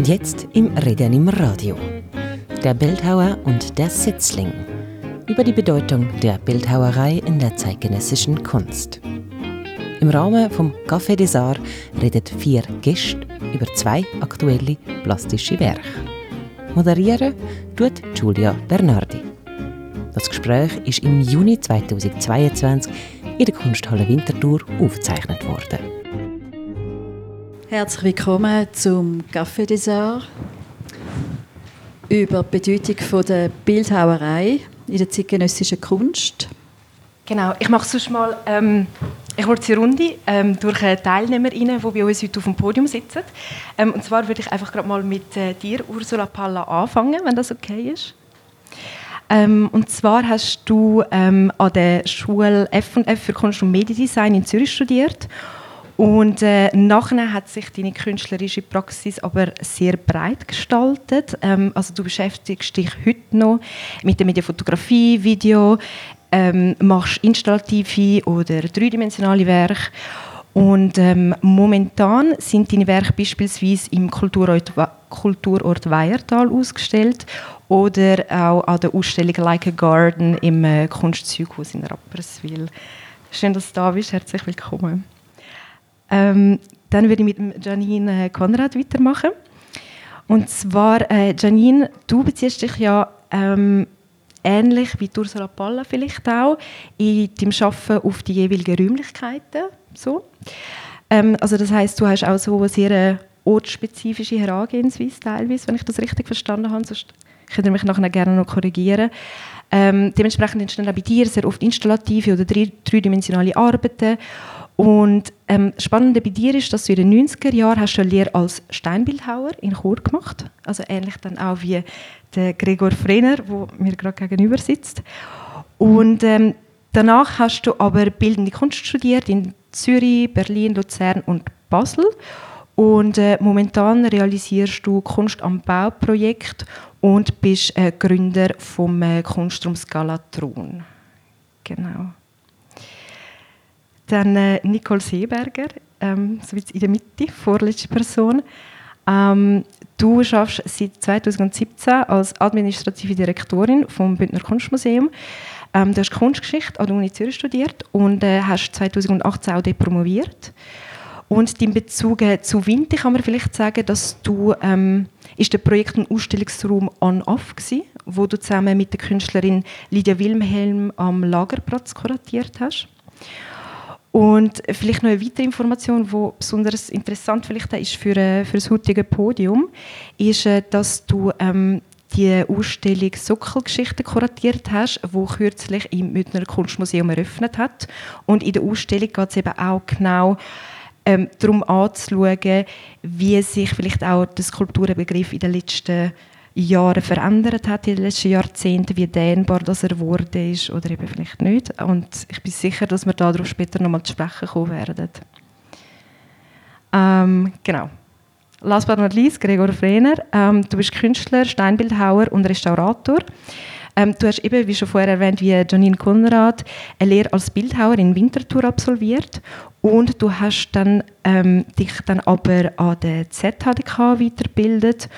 Und jetzt im Reden im Radio. Der Bildhauer und der Sitzling. Über die Bedeutung der Bildhauerei in der zeitgenössischen Kunst. Im Rahmen vom Café des Arts redet vier Gäste über zwei aktuelle plastische Werke. Moderieren tut Giulia Bernardi. Das Gespräch ist im Juni 2022 in der Kunsthalle Winterthur aufgezeichnet worden. Herzlich willkommen zum Café des Arts über die Bedeutung der Bildhauerei in der zeitgenössischen Kunst. Genau, ich mache sonst mal ähm, eine kurze Runde ähm, durch Teilnehmerinnen, die bei uns heute auf dem Podium sitzen. Ähm, und zwar würde ich einfach gerade mal mit äh, dir, Ursula Palla, anfangen, wenn das okay ist. Ähm, und zwar hast du ähm, an der Schule F&F für Kunst und Mediendesign in Zürich studiert und äh, nachher hat sich deine künstlerische Praxis aber sehr breit gestaltet. Ähm, also du beschäftigst dich heute noch mit der Medienfotografie, Video, ähm, machst installative oder dreidimensionale Werke. Und ähm, momentan sind deine Werke beispielsweise im Kulturort, Kulturort Weiertal ausgestellt oder auch an der Ausstellung Like a Garden im äh, Kunstzeughaus in Rapperswil. Schön, dass du da bist. Herzlich willkommen. Ähm, dann würde ich mit Janine äh, Konrad weitermachen. Und zwar, äh, Janine, du beziehst dich ja ähm, ähnlich wie Ursula Palla vielleicht auch in deinem Arbeiten auf die jeweiligen Räumlichkeiten. So. Ähm, also das heißt, du hast auch so eine sehr äh, ortsspezifische Herangehensweise teilweise, wenn ich das richtig verstanden habe. Sonst könnt ihr mich nachher gerne noch korrigieren. Ähm, dementsprechend entstehen auch bei dir sehr oft installative oder dreidimensionale Arbeiten. Und ähm, Spannende bei dir ist, dass du in den 90er Jahren hast du eine Lehre als Steinbildhauer in Chur gemacht. Also ähnlich dann auch wie der Gregor Frener, der mir gerade gegenüber sitzt. Und ähm, danach hast du aber Bildende Kunst studiert in Zürich, Berlin, Luzern und Basel. Und äh, momentan realisierst du Kunst am Bau-Projekt und bist äh, Gründer vom äh, Kunstraum Skalatron. Genau. Dann äh, Nicole Seeberger, ähm, so in der Mitte, vorletzte Person. Ähm, du arbeitest seit 2017 als administrative Direktorin vom Bündner Kunstmuseum. Ähm, du hast Kunstgeschichte an der Uni Zürich studiert und äh, hast 2018 auch promoviert. Und dein Bezug äh, zu Winter kann man vielleicht sagen, dass du ähm, ist der Projekt und Ausstellungsraum On-Off gsi, wo du zusammen mit der Künstlerin Lydia Wilhelm am Lagerplatz kuratiert hast. Und vielleicht noch eine weitere Information, die besonders interessant vielleicht ist für, äh, für das heutige Podium, ist, äh, dass du ähm, die Ausstellung Sockelgeschichte kuratiert hast, wo kürzlich im Münchner Kunstmuseum eröffnet hat. Und in der Ausstellung geht es eben auch genau ähm, darum anzuschauen, wie sich vielleicht auch der Skulpturenbegriff in den letzten Jahren Jahren verändert hat in den letzten Jahrzehnten, wie dehnbar das er geworden ist oder eben vielleicht nicht. Und ich bin sicher, dass wir darauf später nochmal zu sprechen kommen werden. Ähm, genau. Last but not least, Gregor Frener. Ähm, du bist Künstler, Steinbildhauer und Restaurator. Ähm, du hast eben, wie schon vorher erwähnt, wie Janine Konrad, eine Lehre als Bildhauer in Winterthur absolviert und du hast dann, ähm, dich dann aber an der ZHDK weitergebildet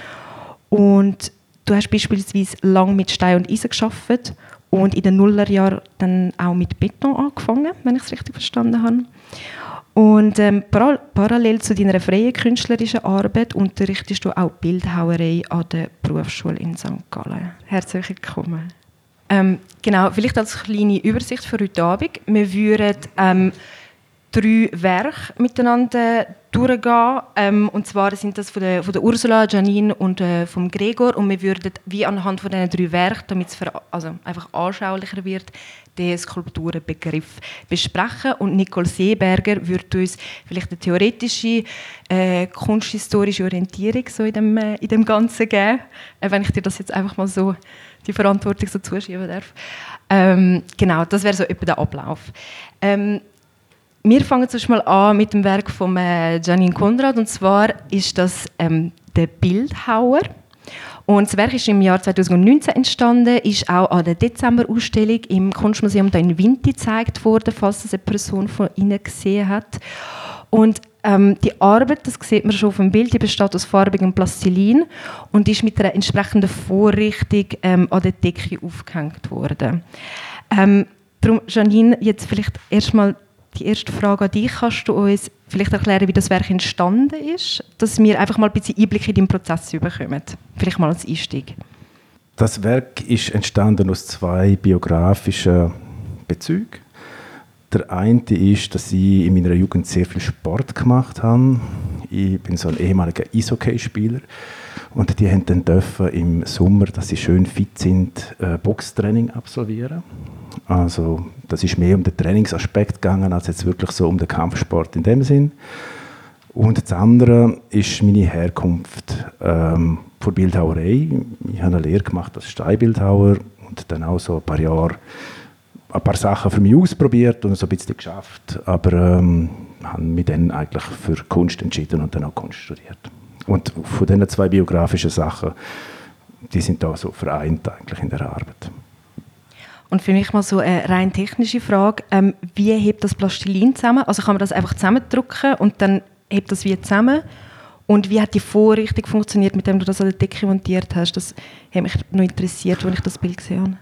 und du hast beispielsweise lange mit Stein und Eisen geschafft und in den Nullerjahren dann auch mit Beton angefangen, wenn ich es richtig verstanden habe. Und ähm, par parallel zu deiner freien künstlerischen Arbeit unterrichtest du auch Bildhauerei an der Berufsschule in St. Gallen. Herzlich willkommen. Ähm, genau, vielleicht als kleine Übersicht für heute Abend. Wir würden ähm, drei Werke miteinander durchgehen. Ähm, und zwar sind das von der, von der Ursula, Janine und äh, vom Gregor. Und wir würden wie anhand von diesen drei Werken, damit es also einfach anschaulicher wird, den Skulpturenbegriff besprechen. Und Nicole Seeberger würde uns vielleicht eine theoretische, äh, kunsthistorische Orientierung so in dem, äh, in dem Ganzen geben, äh, wenn ich dir das jetzt einfach mal so die Verantwortung so zuschieben darf. Ähm, genau, das wäre so etwa der Ablauf. Ähm, wir fangen zuerst mal an mit dem Werk von äh, Janine Konrad und zwar ist das ähm, der Bildhauer. Und das Werk ist im Jahr 2019 entstanden, ist auch an der Dezemberausstellung im Kunstmuseum da in Winti gezeigt worden, falls das eine Person von Ihnen gesehen hat. Und ähm, die Arbeit, das sieht man schon auf dem Bild, die besteht aus farbigem Plastilin und ist mit einer entsprechenden Vorrichtung ähm, an der Decke aufgehängt worden. Ähm, darum, Janine, jetzt vielleicht erstmal die erste Frage an dich. Kannst du uns vielleicht erklären, wie das Werk entstanden ist, dass wir einfach mal ein bisschen Einblick in den Prozess bekommen? Vielleicht mal als Einstieg. Das Werk ist entstanden aus zwei biografischen Bezügen. Der eine ist, dass ich in meiner Jugend sehr viel Sport gemacht habe. Ich bin so ein ehemaliger Eishockeyspieler und die haben dann dürfen im Sommer, dass sie schön fit sind, äh, Boxtraining absolvieren. Also das ist mehr um den Trainingsaspekt gegangen als jetzt wirklich so um den Kampfsport in dem Sinn. Und das andere ist meine Herkunft ähm, von Bildhauerei. Ich habe eine Lehre gemacht als Steinbildhauer und dann auch so ein paar Jahre ein paar Sachen für mich ausprobiert und so ein bisschen geschafft, aber ähm, habe mich dann eigentlich für Kunst entschieden und dann auch Kunst studiert. Und von diesen zwei biografischen Sachen, die sind da so vereint eigentlich in der Arbeit. Und für mich mal so eine rein technische Frage, ähm, wie hebt das Plastilin zusammen? Also kann man das einfach zusammendrücken und dann hebt das wie zusammen? Und wie hat die Vorrichtung funktioniert, mit dem du das an der Decke montiert hast? Das hat mich noch interessiert, als ich das Bild gesehen habe.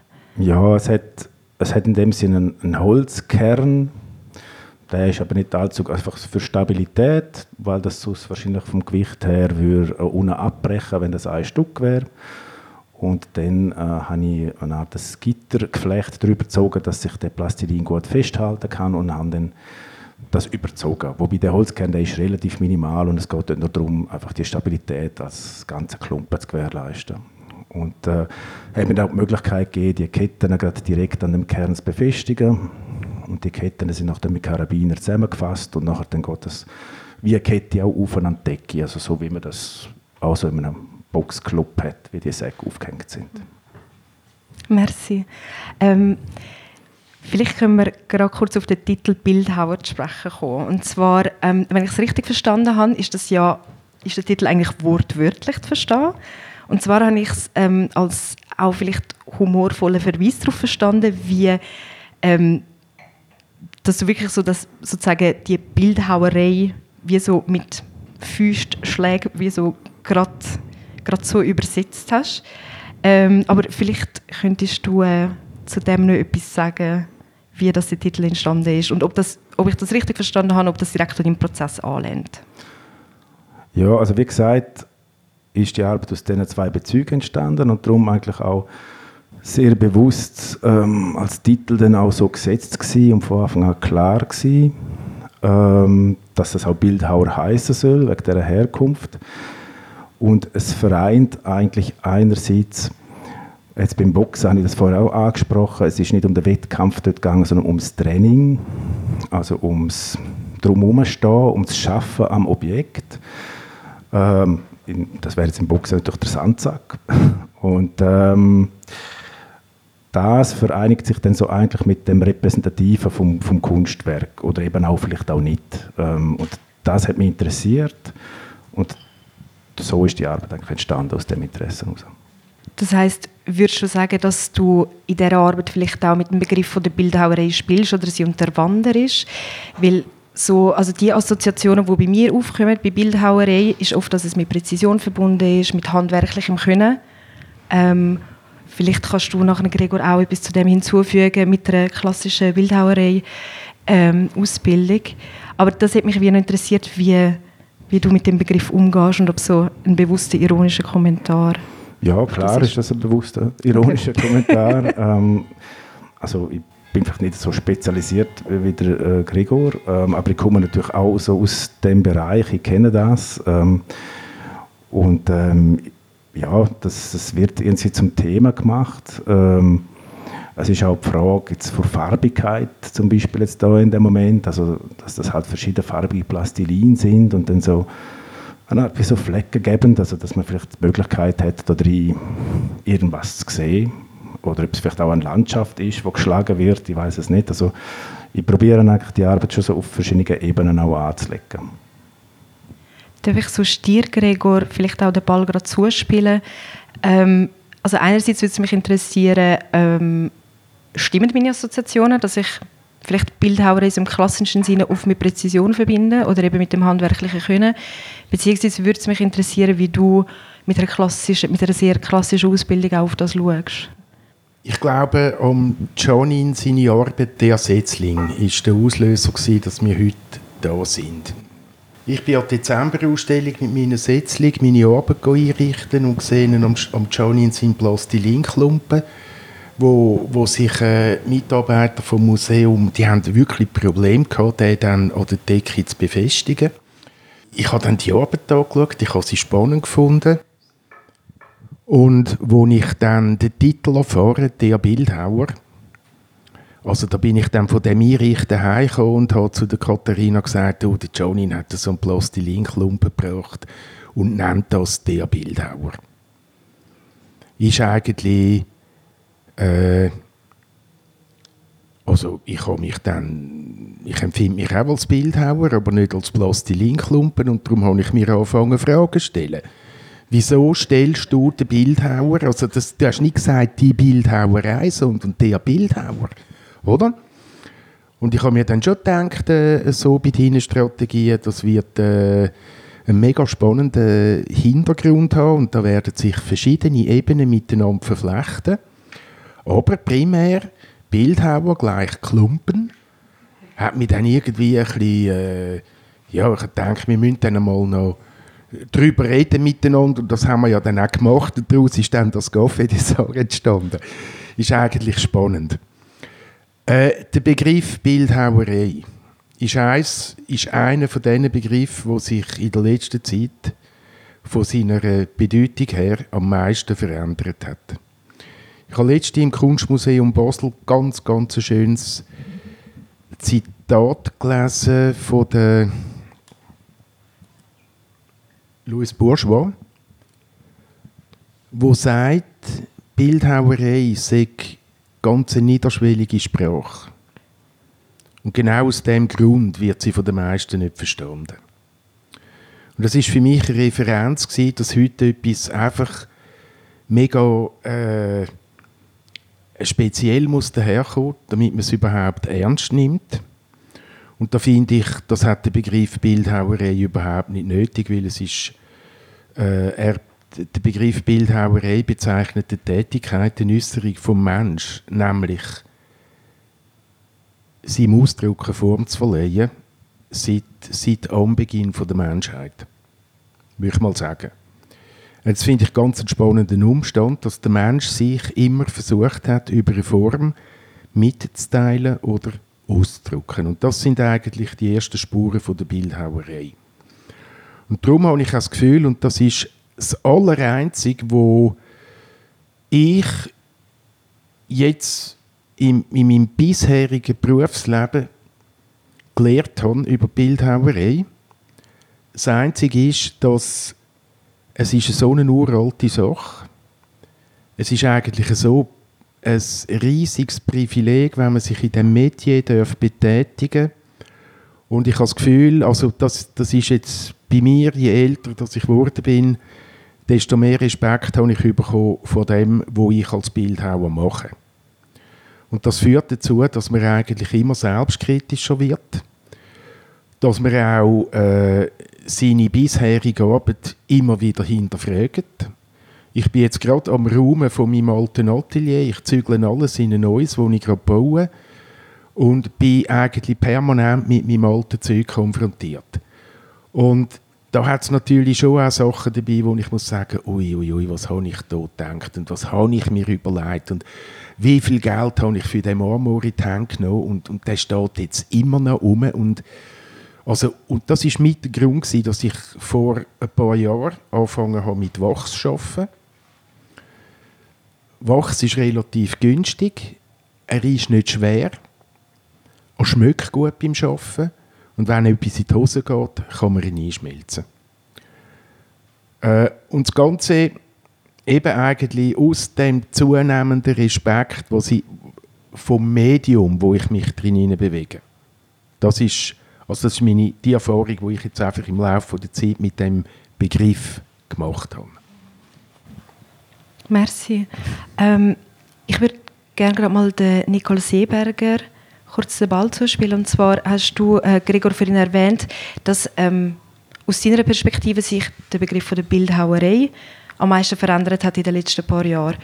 Ja, es hat es hat in dem Sinne einen, einen Holzkern, der ist aber nicht allzu einfach für Stabilität, weil das sonst wahrscheinlich vom Gewicht her würde äh, unten abbrechen, wenn das ein Stück wäre. Und dann äh, habe ich eine Art Gittergeflecht darüber gezogen, dass sich der Plastilin gut festhalten kann und habe dann das überzogen. Wobei der Holzkern der ist relativ minimal und es geht nur darum, einfach die Stabilität als ganze Klumpen zu gewährleisten. Und äh, hat mir auch die Möglichkeit gegeben, die Ketten direkt an dem Kern zu befestigen. Und die Ketten sind dann mit Karabiner zusammengefasst und nachher dann geht das wie eine Kette auch auf an die Decke, also so wie man das auch so in einem Boxclub hat, wie die Säcke aufgehängt sind. Merci. Ähm, vielleicht können wir gerade kurz auf den Titel Bildhauer zu sprechen kommen. Und zwar, ähm, wenn ich es richtig verstanden habe, ist das ja ist der Titel eigentlich wortwörtlich zu verstehen. Und zwar habe ich es ähm, als auch vielleicht humorvollen Verweis darauf verstanden, wie ähm, dass du wirklich so das, sozusagen die Bildhauerei wie so mit Füßschlägen wie so gerade so übersetzt hast. Ähm, aber vielleicht könntest du äh, zu dem noch etwas sagen, wie das der Titel entstanden ist und ob, das, ob ich das richtig verstanden habe, ob das direkt an den Prozess anlehnt. Ja, also wie gesagt, ist die Arbeit aus diesen zwei Bezügen entstanden und darum eigentlich auch sehr bewusst ähm, als Titel dann auch so gesetzt gewesen und von Anfang an klar gewesen, ähm, dass das auch Bildhauer heißen soll, wegen dieser Herkunft. Und es vereint eigentlich einerseits, jetzt beim Boxen habe ich das vorher auch angesprochen, es ist nicht um den Wettkampf dort gegangen, sondern ums Training, also ums Drumherumstehen, ums Schaffen am Objekt. Ähm, in, das wäre jetzt im Boxen natürlich der Sandsack. Und ähm, das vereinigt sich dann so eigentlich mit dem Repräsentativen vom, vom Kunstwerk oder eben auch vielleicht auch nicht. Ähm, und das hat mich interessiert und so ist die Arbeit eigentlich entstanden aus dem Interesse heraus. Das heißt, würdest du sagen, dass du in dieser Arbeit vielleicht auch mit dem Begriff von der Bildhauerei spielst oder sie unterwanderst? Weil so, also die Assoziationen, die bei mir aufkommen, bei Bildhauerei, ist oft, dass es mit Präzision verbunden ist, mit handwerklichem Können. Ähm, vielleicht kannst du nachher, Gregor, auch etwas zu dem hinzufügen mit einer klassischen Bildhauerei-Ausbildung. Ähm, Aber das hat mich wie noch interessiert, wie, wie du mit dem Begriff umgehst und ob so ein bewusster ironischer Kommentar. Ja, klar das ist, ist das ein bewusster ironischer Kommentar. ähm, also ich bin vielleicht nicht so spezialisiert wie der äh, Gregor, ähm, aber ich komme natürlich auch so aus dem Bereich, ich kenne das. Ähm, und ähm, ja, das, das, wird irgendwie zum Thema gemacht. Ähm, es ist auch die Frage jetzt von Farbigkeit zum Beispiel jetzt da in dem Moment, also dass das halt verschiedene farbige Plastilin sind und dann so wie so Flecken geben, also dass man vielleicht die Möglichkeit hat, da drin irgendwas zu sehen oder ob es vielleicht auch eine Landschaft ist, die geschlagen wird, ich weiß es nicht. Also ich probiere eigentlich die Arbeit schon so auf verschiedenen Ebenen auch anzulegen. Darf ich so dir, Gregor, vielleicht auch den Ball gerade zuspielen? Ähm, also einerseits würde es mich interessieren, ähm, stimmen meine Assoziationen, dass ich vielleicht Bildhauer in im klassischen Sinne oft mit Präzision verbinden oder eben mit dem handwerklichen Können. Beziehungsweise würde es mich interessieren, wie du mit einer, klassischen, mit einer sehr klassischen Ausbildung auf das schaust. Ich glaube, um Johnny seine Arbeit «Der Setzling» war der Auslöser, gewesen, dass wir heute da sind. Ich bin an der Dezemberausstellung mit meiner Setzling meine Arbeit einrichten und gesehen am, Johnny in seinen Plastilinklumpen, wo, wo sich äh, Mitarbeiter vom Museum, die haben wirklich Probleme gehabt, den dann an der Decke zu befestigen. Ich habe dann die Arbeit angeschaut, ich habe sie spannend gefunden und wo ich dann den Titel erfahre, der Bildhauer, also da bin ich dann von dem Einrichten heimgekommen und habe zu der Katharina gesagt, oh, der Johnny hat so einen Plastilin-Klumpen gebracht und nennt das der Bildhauer. Ist eigentlich, äh, also ich habe mich dann, ich empfinde mich auch als Bildhauer, aber nicht als Plastilin-Klumpen und darum habe ich mir angefangen Fragen zu stellen wieso stellst du den Bildhauer, also das, du hast nicht gesagt die Bildhauerei, sondern der Bildhauer, oder? Und ich habe mir dann schon gedacht, äh, so bei deinen Strategien, das wird äh, einen mega spannenden Hintergrund haben und da werden sich verschiedene Ebenen miteinander verflechten. Aber primär Bildhauer gleich Klumpen hat mich dann irgendwie ein bisschen, äh, ja, ich denke, wir müssen dann mal noch darüber reden miteinander und das haben wir ja dann auch gemacht. Daraus ist dann das Café des entstanden. Ist eigentlich spannend. Äh, der Begriff Bildhauerei ist, eins, ist einer von diesen Begriffen, der sich in der letzten Zeit von seiner Bedeutung her am meisten verändert hat. Ich habe letztens im Kunstmuseum Basel ganz, ganz ein schönes Zitat gelesen von der Louis Bourgeois, wo sagt, Bildhauerei sei ganz niederschwellige Sprache. Und genau aus dem Grund wird sie von den meisten nicht verstanden. Und das ist für mich eine Referenz gewesen, dass heute etwas einfach mega äh, speziell muss daherkommen, damit man es überhaupt ernst nimmt. Und da finde ich, das hat der Begriff Bildhauerei überhaupt nicht nötig, weil es ist äh, er, der Begriff Bildhauerei bezeichnet die Tätigkeit, die Äußerung vom Mensch, nämlich seinem Ausdruck eine Form zu verleihen, seit, seit Anbeginn der Menschheit. Würde ich mal sagen. Jetzt finde ich ganz einen spannenden Umstand, dass der Mensch sich immer versucht hat, über eine Form mitzuteilen oder auszudrücken. Und das sind eigentlich die ersten Spuren der Bildhauerei. Und darum habe ich das Gefühl, und das ist das Allereinzige, wo ich jetzt in, in meinem bisherigen Berufsleben gelernt habe über Bildhauerei. Das Einzige ist, dass es ist so eine uralte Sache. Es ist eigentlich so ein riesiges Privileg, wenn man sich in diesem Metier betätigen darf. Und ich habe das Gefühl, also das, das ist jetzt bei mir, je älter dass ich geworden bin, desto mehr Respekt habe ich bekommen von dem, was ich als Bildhauer mache. Und das führt dazu, dass man eigentlich immer selbstkritischer wird, dass man auch äh, seine bisherige Arbeit immer wieder hinterfragt. Ich bin jetzt gerade am Raum von meinem alten Atelier, ich zügle alles in ein neues, das ich gerade baue und bin eigentlich permanent mit meinem alten Zeug konfrontiert. Und da hat es natürlich schon auch Sachen dabei, wo ich muss sagen, ui, ui, ui, was habe ich da gedacht und was habe ich mir überlegt und wie viel Geld habe ich für den Marmor in die Hand genommen und, und der steht jetzt immer noch rum und also, und das ist mit der Grund gewesen, dass ich vor ein paar Jahren angefangen habe mit Wachs zu arbeiten. Wachs ist relativ günstig, er ist nicht schwer, er schmeckt gut beim Arbeiten und wenn etwas in die Hose geht, kann man ihn einschmelzen. Äh, und das Ganze eben eigentlich aus dem zunehmenden Respekt, wo sie vom Medium, wo ich mich drin bewege. Das ist, also das ist meine, die Erfahrung, die ich jetzt einfach im Laufe der Zeit mit dem Begriff gemacht habe. Merci. Ähm, ich würde gerne gerade mal den Nicole Seeberger kurz den Ball zuspielen. Und zwar hast du, äh, Gregor, vorhin erwähnt, dass ähm, aus deiner Perspektive sich der Begriff von der Bildhauerei am meisten verändert hat in den letzten paar Jahren.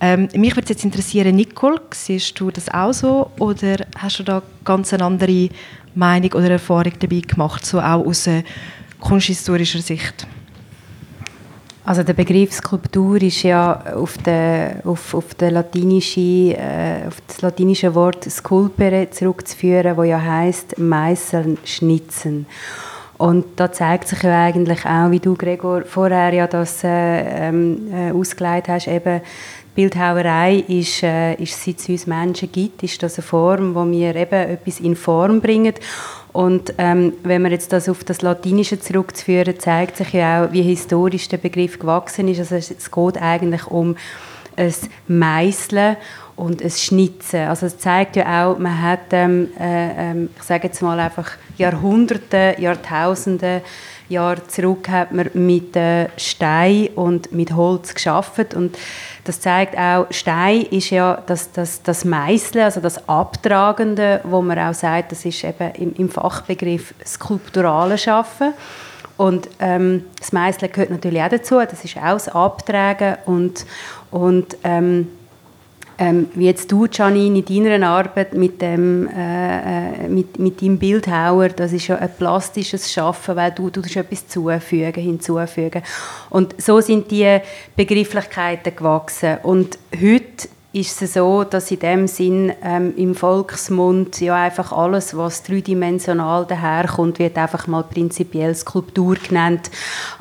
Ähm, mich würde jetzt interessieren, Nicole, siehst du das auch so oder hast du da ganz eine andere Meinung oder Erfahrung dabei gemacht, so auch aus äh, kunsthistorischer Sicht? Also der Begriff Skulptur ist ja auf, den, auf, auf, den äh, auf das latinische Wort sculpere zurückzuführen, wo ja heißt meißeln, schnitzen. Und da zeigt sich ja eigentlich auch, wie du Gregor vorher ja das äh, ähm, äh, ausgeleitet hast, eben Bildhauerei ist, äh, ist, seit es uns Menschen gibt, ist das eine Form, wo wir eben etwas in Form bringen. Und ähm, wenn man jetzt das auf das Latinische zurückzuführen, zeigt sich ja auch, wie historisch der Begriff gewachsen ist. Also es geht eigentlich um ein Meißeln und ein Schnitzen. Also es zeigt ja auch, man hat, ähm, äh, äh, ich sage jetzt mal einfach Jahrhunderte, Jahrtausende Jahre zurück hat man mit äh, Stein und mit Holz geschafft und das zeigt auch, Stein ist ja das, das, das Meißeln, also das Abtragende, wo man auch sagt, das ist eben im, im Fachbegriff skulpturale Schaffen. Und ähm, das Meißeln gehört natürlich auch dazu, das ist auch das Abtragen und, und ähm, ähm, wie jetzt du, Janine, in deiner Arbeit mit, dem, äh, äh, mit, mit deinem Bildhauer, das ist ja ein plastisches Schaffen, weil du, du etwas zufügen, hinzufügen. Und so sind die Begrifflichkeiten gewachsen. Und heute ist es so, dass in dem Sinn ähm, im Volksmund ja einfach alles, was dreidimensional daherkommt, wird einfach mal prinzipiell Skulptur genannt.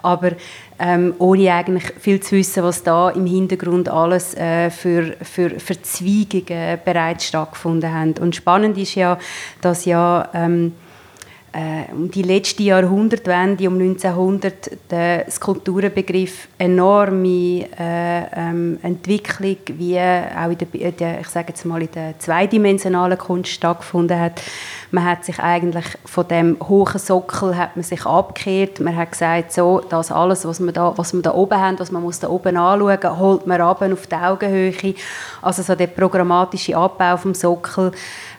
Aber ähm, ohne eigentlich viel zu wissen, was da im Hintergrund alles äh, für, für Verzweigungen bereits stattgefunden haben. Und spannend ist ja, dass ja ähm, äh, um die letzte Jahrhundertwende, um 1900, der Skulpturenbegriff enorme äh, ähm, Entwicklung, wie auch in der, der, ich sage jetzt mal in der zweidimensionalen Kunst stattgefunden hat. Man hat sich eigentlich von dem hohen Sockel hat man sich abgekehrt. Man hat gesagt, so, das alles, was wir da, was wir da oben haben, was man muss da oben anschauen, holt man ab auf die Augenhöhe. Also so der programmatische Abbau vom Sockel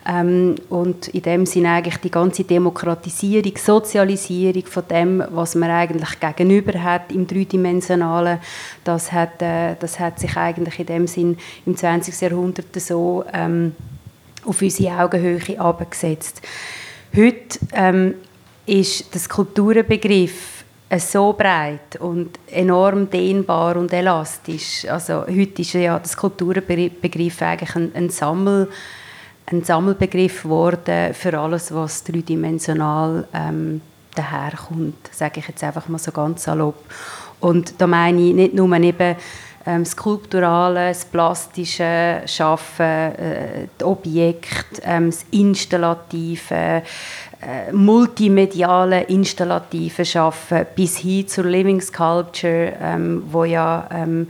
ähm, und in dem Sinne eigentlich die ganze Demokratisierung, Sozialisierung von dem, was man eigentlich gegenüber hat im dreidimensionalen, das hat, äh, das hat sich eigentlich in dem Sinn im 20. Jahrhundert so ähm, auf unsere Augenhöhe abgesetzt. Heute ähm, ist der Skulpturenbegriff äh, so breit und enorm dehnbar und elastisch. Also heute ist ja der Skulpturenbegriff eigentlich ein, ein Sammel ein Sammelbegriff geworden für alles, was dreidimensional ähm, daherkommt, sage ich jetzt einfach mal so ganz salopp. Und da meine ich nicht nur eben ähm, das skulpturale, das plastische Schaffen, äh, das Objekt, ähm, das installative, äh, multimediale, installative Schaffen bis hin zur Living Sculpture, ähm, wo ja ähm,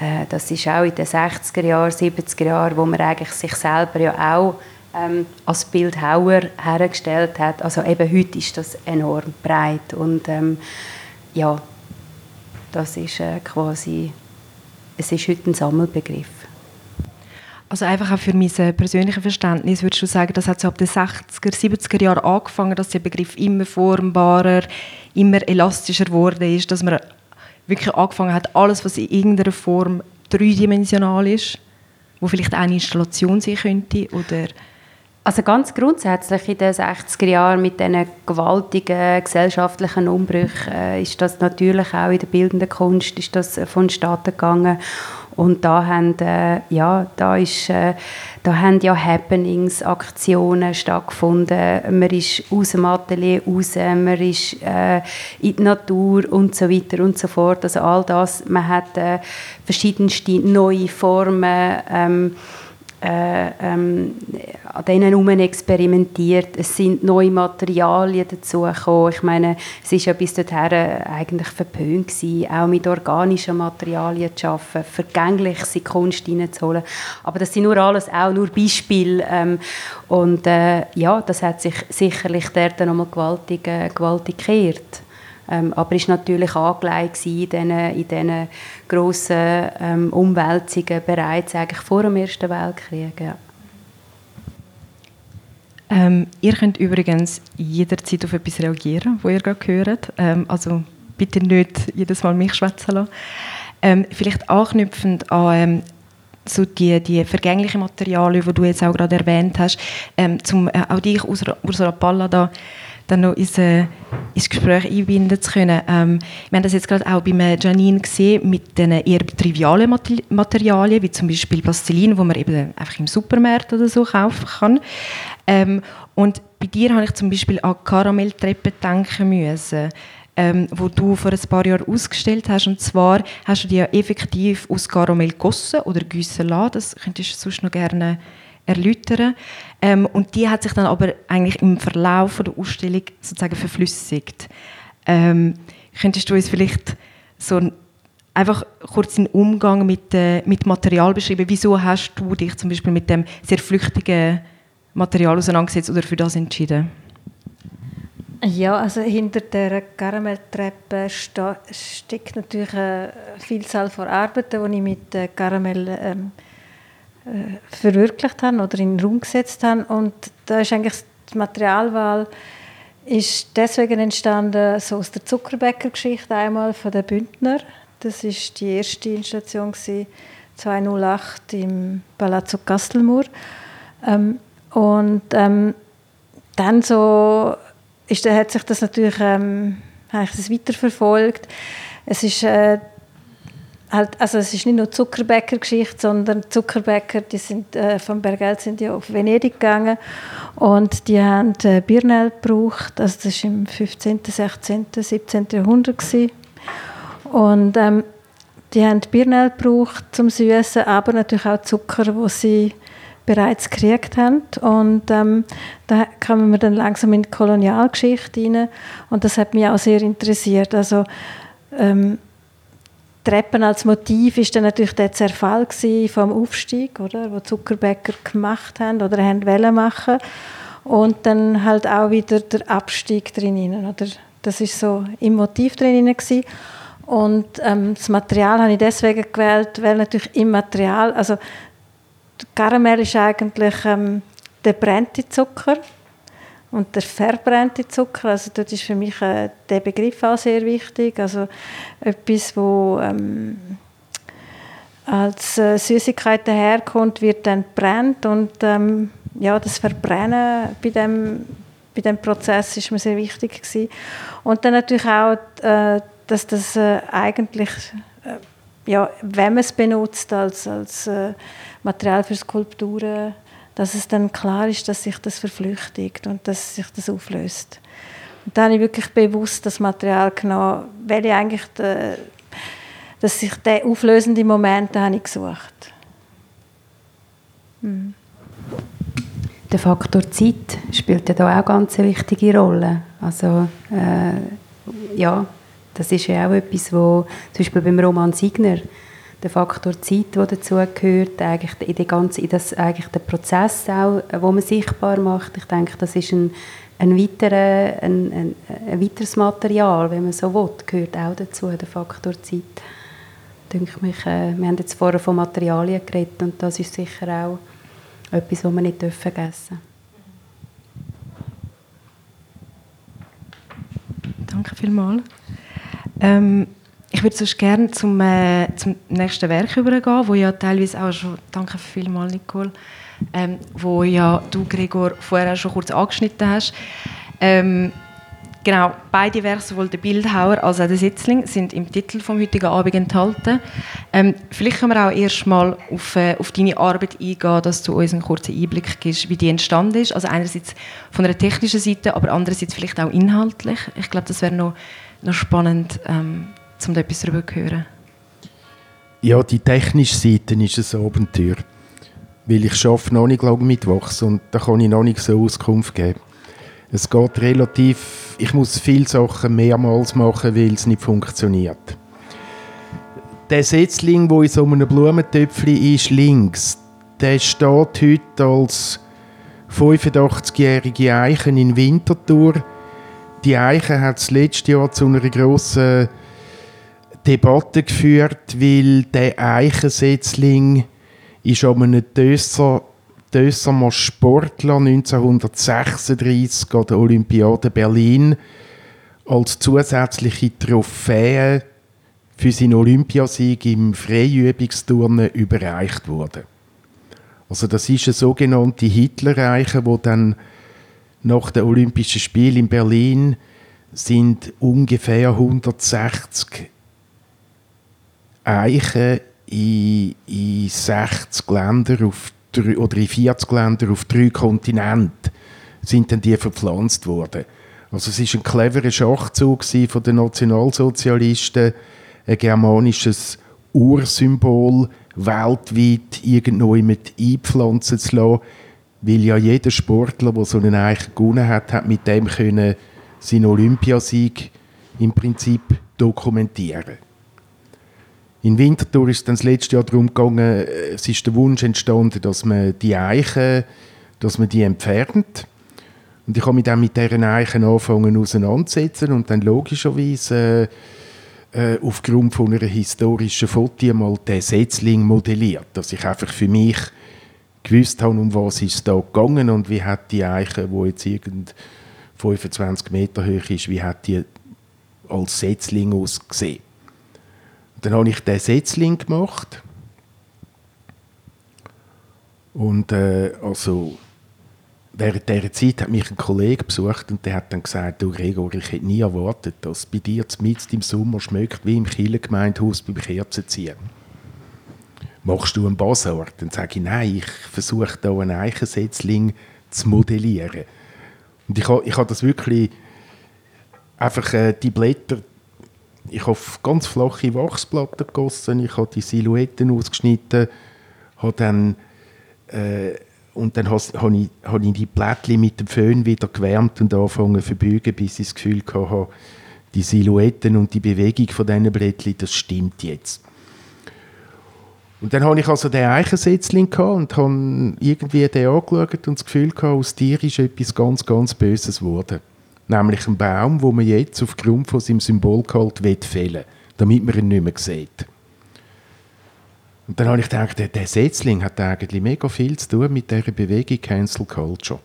äh, das ist auch in den 60er Jahren, 70er Jahren, wo man eigentlich sich selber ja auch ähm, als Bildhauer hergestellt hat. Also eben heute ist das enorm breit und ähm, ja, das ist äh, quasi, es ist heute ein Sammelbegriff. Also einfach auch für mein äh, persönliches Verständnis würdest du sagen, das hat so ab den 60er, 70er Jahren angefangen, dass der Begriff immer formbarer, immer elastischer geworden ist, dass man wirklich angefangen hat, alles, was in irgendeiner Form dreidimensional ist, wo vielleicht eine Installation sein könnte oder also ganz grundsätzlich in den 60er Jahren mit diesen gewaltigen gesellschaftlichen Umbrüchen äh, ist das natürlich auch in der bildenden Kunst ist das vonstatten gegangen und da haben, äh, ja, da ist, äh, da haben ja Happenings, Aktionen stattgefunden. Man ist aus dem Atelier raus, man ist äh, in die Natur und so weiter und so fort. Also all das, man hat äh, verschiedenste neue Formen ähm, äh, ähm, an denen herum experimentiert. Es sind neue Materialien dazugekommen. Ich meine, es ist ja bis dahin eigentlich verpönt gewesen, auch mit organischen Materialien zu arbeiten, vergänglich sie Kunst reinzuholen. Aber das sind nur alles auch nur Beispiele. Ähm, und äh, ja, das hat sich sicherlich dort nochmal gewaltig, äh, gewaltig gekehrt. Ähm, aber ist natürlich angelegt in diesen, in diesen grossen ähm, Umwälzungen bereits eigentlich vor dem Ersten Weltkrieg. Ja. Ähm, ihr könnt übrigens jederzeit auf etwas reagieren, wo ihr gerade hört. Ähm, also bitte nicht jedes Mal mich schwätzen lassen. Ähm, vielleicht anknüpfend an ähm, so die, die vergänglichen Materialien, die du jetzt auch gerade erwähnt hast, ähm, zum äh, auch dich, Ursula Palla, da dann noch ins, äh, ins Gespräch einbinden zu können. Ähm, wir haben das jetzt gerade auch bei Janine gesehen, mit den eher trivialen Materialien, wie zum Beispiel Plastilin, wo man eben einfach im Supermarkt oder so kaufen kann. Ähm, und bei dir habe ich zum Beispiel an Karamelltreppen denken müssen ähm, wo du vor ein paar Jahren ausgestellt hast. Und zwar hast du die ja effektiv aus Karamell gegossen oder gießen lassen. Das könntest du sonst noch gerne erläutern. Ähm, und die hat sich dann aber eigentlich im Verlauf der Ausstellung sozusagen verflüssigt. Ähm, könntest du uns vielleicht so einfach kurz den Umgang mit, äh, mit Material beschreiben? Wieso hast du dich zum Beispiel mit dem sehr flüchtigen Material auseinandergesetzt oder für das entschieden? Ja, also hinter der Karamelltreppe steckt natürlich eine Vielzahl von Arbeiten, die ich mit Karamell ähm, äh, verwirklicht habe oder in den Raum gesetzt habe. Und da ist eigentlich die Materialwahl ist deswegen entstanden, so aus der Zuckerbäckergeschichte einmal von der Bündner. Das ist die erste Installation 2008 im Palazzo Castelmur. Ähm, und ähm, dann so ist, hat sich das natürlich ähm, weiterverfolgt. Es ist äh, halt, also es ist nicht nur Zuckerbäcker-Geschichte, sondern Zuckerbäcker, die sind äh, von Bergeld sind ja auf Venedig gegangen und die haben äh, Birnell gebraucht, also das war im 15., 16., 17. Jahrhundert gewesen. und ähm, die haben Birnell gebraucht zum Süßen, aber natürlich auch Zucker, wo sie bereits gekriegt haben. Und ähm, da kommen wir dann langsam in die Kolonialgeschichte rein. Und das hat mich auch sehr interessiert. Also, ähm, Treppen als Motiv ist dann natürlich der Zerfall vom Aufstieg, oder, wo Zuckerbäcker gemacht haben oder haben wollen machen. Und dann halt auch wieder der Abstieg drinnen, oder? Das ist so im Motiv gewesen. und ähm, das Material habe ich deswegen gewählt, weil natürlich im Material, also Karamell ist eigentlich ähm, der brennte Zucker und der verbrennte Zucker. Also dort ist für mich äh, der Begriff auch sehr wichtig. Also etwas, wo ähm, als äh, Süßigkeit daherkommt, wird dann brennt und ähm, ja, das Verbrennen bei dem, bei dem Prozess ist mir sehr wichtig gewesen. Und dann natürlich auch, äh, dass das äh, eigentlich äh, ja, wenn man es benutzt als, als äh, Material für Skulpturen, dass es dann klar ist, dass sich das verflüchtigt und dass sich das auflöst. Und da habe ich wirklich bewusst das Material genommen, weil ich eigentlich, de, dass sich der auflösende Moment habe ich gesucht. Hm. Der Faktor Zeit spielt ja da auch ganz wichtige Rolle. Also äh, ja, das ist ja auch etwas, wo zum Beispiel beim Roman Signer der Faktor Zeit, der dazugehört, eigentlich in, den ganzen, in das, eigentlich den Prozess auch, wo man sichtbar macht. Ich denke, das ist ein, ein, weiterer, ein, ein, ein weiteres Material, wenn man so will, gehört auch dazu, der Faktor Zeit. Denke mich, äh, wir haben jetzt vorher von Materialien geredet und das ist sicher auch etwas, was wir nicht vergessen dürfen. Danke vielmals. Ähm, ich würde sonst gerne zum, äh, zum nächsten Werk übergehen, wo ja teilweise auch schon, danke vielmals Nicole, ähm, wo ja du Gregor vorher schon kurz angeschnitten hast. Ähm, genau, beide Werke, sowohl der Bildhauer als auch der Sitzling, sind im Titel vom heutigen Abend enthalten. Ähm, vielleicht können wir auch erst mal auf, äh, auf deine Arbeit eingehen, dass du uns einen kurzen Einblick gibst, wie die entstanden ist. Also einerseits von einer technischen Seite, aber andererseits vielleicht auch inhaltlich. Ich glaube, das wäre noch noch spannend, ähm, um da etwas darüber zu hören. Ja, die technische Seite ist ein Abenteuer. Weil ich arbeite noch nicht lange mit Wachs und da kann ich noch nicht so Auskunft geben. Es geht relativ, ich muss viele Sachen mehrmals machen, weil es nicht funktioniert. Der Setzling, der in so einem Blumentöpfchen ist, links, der steht heute als 85-jährige Eichen in Winterthur die Eiche hat das letzte Jahr zu einer grossen Debatte geführt, weil der Eichensetzling ist an einem Dösser Dössamer Sportler 1936 an der Olympiade Berlin als zusätzliche Trophäe für seinen Olympiasieg im Freiübungsturnen überreicht wurde. Also das ist eine sogenannte Hitlerreiche, wo dann nach den Olympischen Spielen in Berlin sind ungefähr 160 Eichen in, in 60 Ländern auf drei, oder in 40 Ländern auf drei Kontinenten sind dann die verpflanzt worden. Also es ist ein cleverer Schachzug von den Nationalsozialisten, ein germanisches Ursymbol weltweit irgendwo mit einpflanzen zu lassen, weil ja jeder Sportler, der so einen Eichen gewonnen hat, hat mit dem können seinen Olympiasieg im Prinzip dokumentieren. In Winterthur ist dann das letzte Jahr darum gegangen, es ist der Wunsch entstanden, dass man die Eichen, dass man die entfernt. Und ich habe mich dann mit diesen Eichen angefangen auseinanderzusetzen und dann logischerweise äh, äh, aufgrund von einer historischen Foto mal den Setzling modelliert, dass ich einfach für mich gewusst habe, um was es da gegangen und wie hat die Eiche, wo jetzt irgend 25 Meter hoch ist, wie hat die als Setzling ausgesehen. Dann habe ich den Setzling gemacht. Und äh, also, während dieser Zeit hat mich ein Kollege besucht und der hat dann gesagt, du Gregor, ich hätte nie erwartet, dass bei dir mitten im Sommer schmeckt wie im Kirchengemeindehaus beim Kerzenziehen. Machst du einen Basar? Dann sage ich, nein, ich versuche da einen Eichensetzling zu modellieren. Und ich habe ich ha das wirklich einfach äh, die Blätter ich habe ganz flache Wachsplatten gegossen, ich habe die Silhouetten ausgeschnitten, habe dann, äh, und dann habe ich, hab ich die Blättchen mit dem Föhn wieder gewärmt und angefangen zu verbeugen, bis ich das Gefühl hatte, die Silhouetten und die Bewegung von diesen Blättchen, das stimmt jetzt. Und dann hatte ich also den Eichensetzling und habe irgendwie den angeschaut und das Gefühl gehabt, aus dir ist etwas ganz, ganz Böses geworden nämlich ein Baum, wo man jetzt aufgrund von seinem Symbolgehalt fällen damit man ihn nicht mehr sieht. Und dann habe ich gedacht, der, der Setzling hat eigentlich mega viel zu tun mit dieser Bewegung Cancel Culture.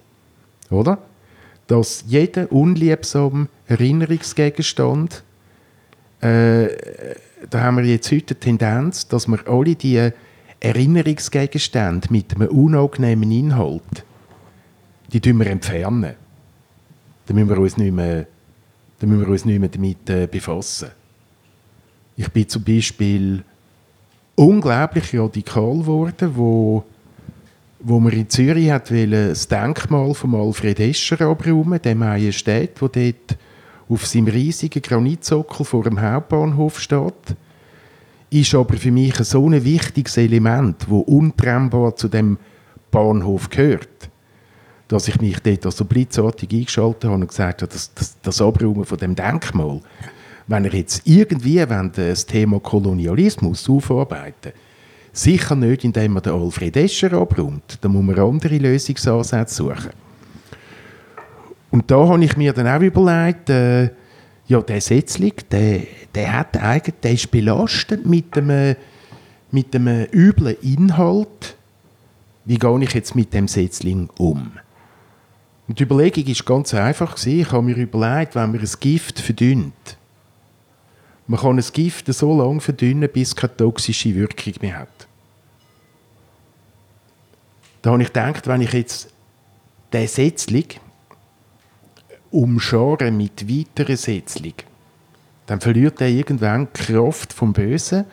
Oder? Dass jeder unliebsame Erinnerungsgegenstand, äh, da haben wir jetzt heute die Tendenz, dass wir alle diese Erinnerungsgegenstände mit einem unangenehmen Inhalt, die wir entfernen dann müssen wir uns nicht mehr, dann müssen wir uns nicht mehr damit äh, befassen. Ich bin zum Beispiel unglaublich radikal geworden, wo, wo man in Zürich hat das Denkmal von Alfred Escher abräumen, dem Majestät, wo dort auf seinem riesigen Granitsockel vor dem Hauptbahnhof steht, ist aber für mich so ein wichtiges Element, das untrennbar zu dem Bahnhof gehört dass ich mich dort also blitzartig eingeschaltet habe und gesagt habe, das, das, das Abräumen von dem Denkmal, wenn er jetzt irgendwie das Thema Kolonialismus aufarbeiten sicher nicht, indem man den Alfred Escher abräumt, da muss man andere Lösungsansätze suchen. Und da habe ich mir dann auch überlegt, äh, ja, der Setzling, der, der, hat eigentlich, der ist belastet mit einem, mit einem üblen Inhalt. Wie gehe ich jetzt mit dem Setzling um? Und die Überlegung war ganz einfach. Ich habe mir überlegt, wenn man ein Gift verdünnt, man kann ein Gift so lange verdünnen, bis es keine toxische Wirkung mehr hat. Da habe ich gedacht, wenn ich jetzt den Setzling umschare mit weiteren Setzling, dann verliert er irgendwann die Kraft vom Bösen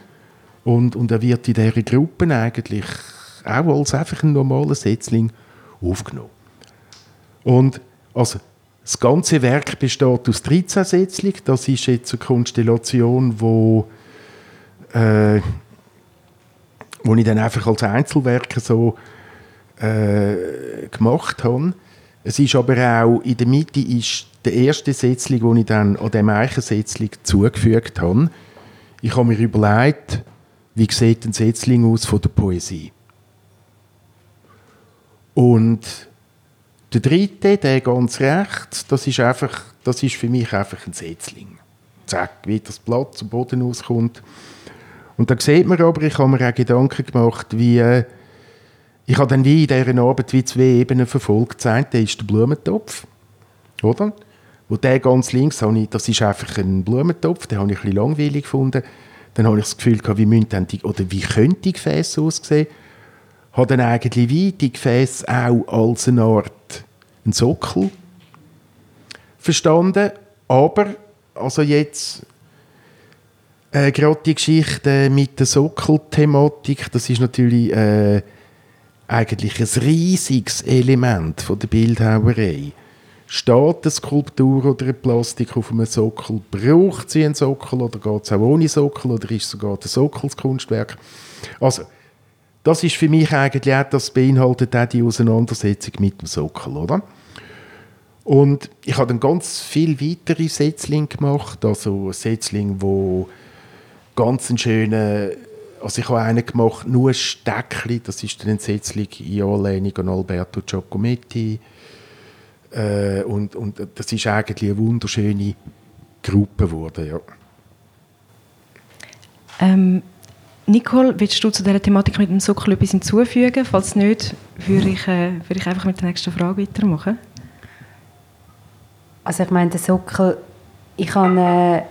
und, und er wird in dieser Gruppe eigentlich auch als einfach ein normaler Setzling aufgenommen. Und also, das ganze Werk besteht aus 13 Sätzchen. Das ist jetzt eine Konstellation, wo, äh, wo ich dann einfach als Einzelwerk so äh, gemacht habe. Es ist aber auch in der Mitte ist der erste Sätzling, den ich dann an dem Eichensätzling zugefügt habe. Ich habe mir überlegt, wie sieht ein Sätzling aus von der Poesie. Und der dritte, der ganz rechts, das ist, einfach, das ist für mich einfach ein Setzling. Zack, wie das Blatt zum Boden auskommt. Und da sieht man aber, ich habe mir auch Gedanken gemacht, wie, äh, ich habe dann wie in dieser Arbeit wie zwei Ebenen verfolgt. Das eine ist der Blumentopf, oder? Wo der ganz links, ich, das ist einfach ein Blumentopf, den habe ich ein langweilig gefunden. Dann habe ich das Gefühl gehabt, wie müssen die, oder wie könnte die Gefäße aussehen? Habe dann eigentlich wie die Gefäße auch als eine Art einen Sockel verstanden. Aber, also jetzt äh, gerade die Geschichte mit der Sockelthematik, das ist natürlich äh, eigentlich ein riesiges Element von der Bildhauerei. Steht eine Skulptur oder eine Plastik auf einem Sockel? Braucht sie einen Sockel oder geht es auch ohne Sockel oder ist sogar das Sockel das Kunstwerk? Also, das ist für mich eigentlich auch, das beinhaltet auch die Auseinandersetzung mit dem Sockel, oder? Und ich habe dann ganz viele weitere Setzlinge gemacht, also Setzlinge, wo ganz einen schönen also ich habe einen gemacht, nur ein Steckchen, das ist dann ein Setzling in Anlehnung an Alberto Giacometti. Äh, und, und das ist eigentlich eine wunderschöne Gruppe geworden, ja. Ähm, Nicole, willst du zu dieser Thematik mit dem Sockel etwas hinzufügen? Falls nicht, würde ich, äh, würde ich einfach mit der nächsten Frage weitermachen. Also ich meine, der Sockel, ich habe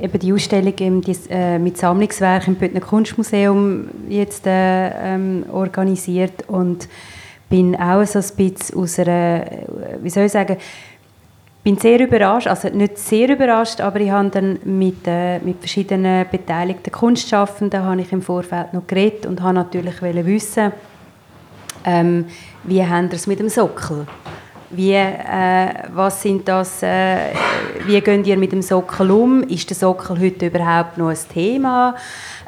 äh, eben die Ausstellung im, äh, mit Sammlungswerk im Bündner Kunstmuseum jetzt äh, ähm, organisiert und bin auch so ein bisschen aus einer, wie soll ich sagen, bin sehr überrascht, also nicht sehr überrascht, aber ich habe dann mit, äh, mit verschiedenen beteiligten Kunstschaffenden habe ich im Vorfeld noch geredet und habe natürlich wissen, ähm, wie haben wir es mit dem Sockel? Wie, äh, was sind das, äh, wie geht ihr mit dem Sockel um? Ist der Sockel heute überhaupt noch ein Thema?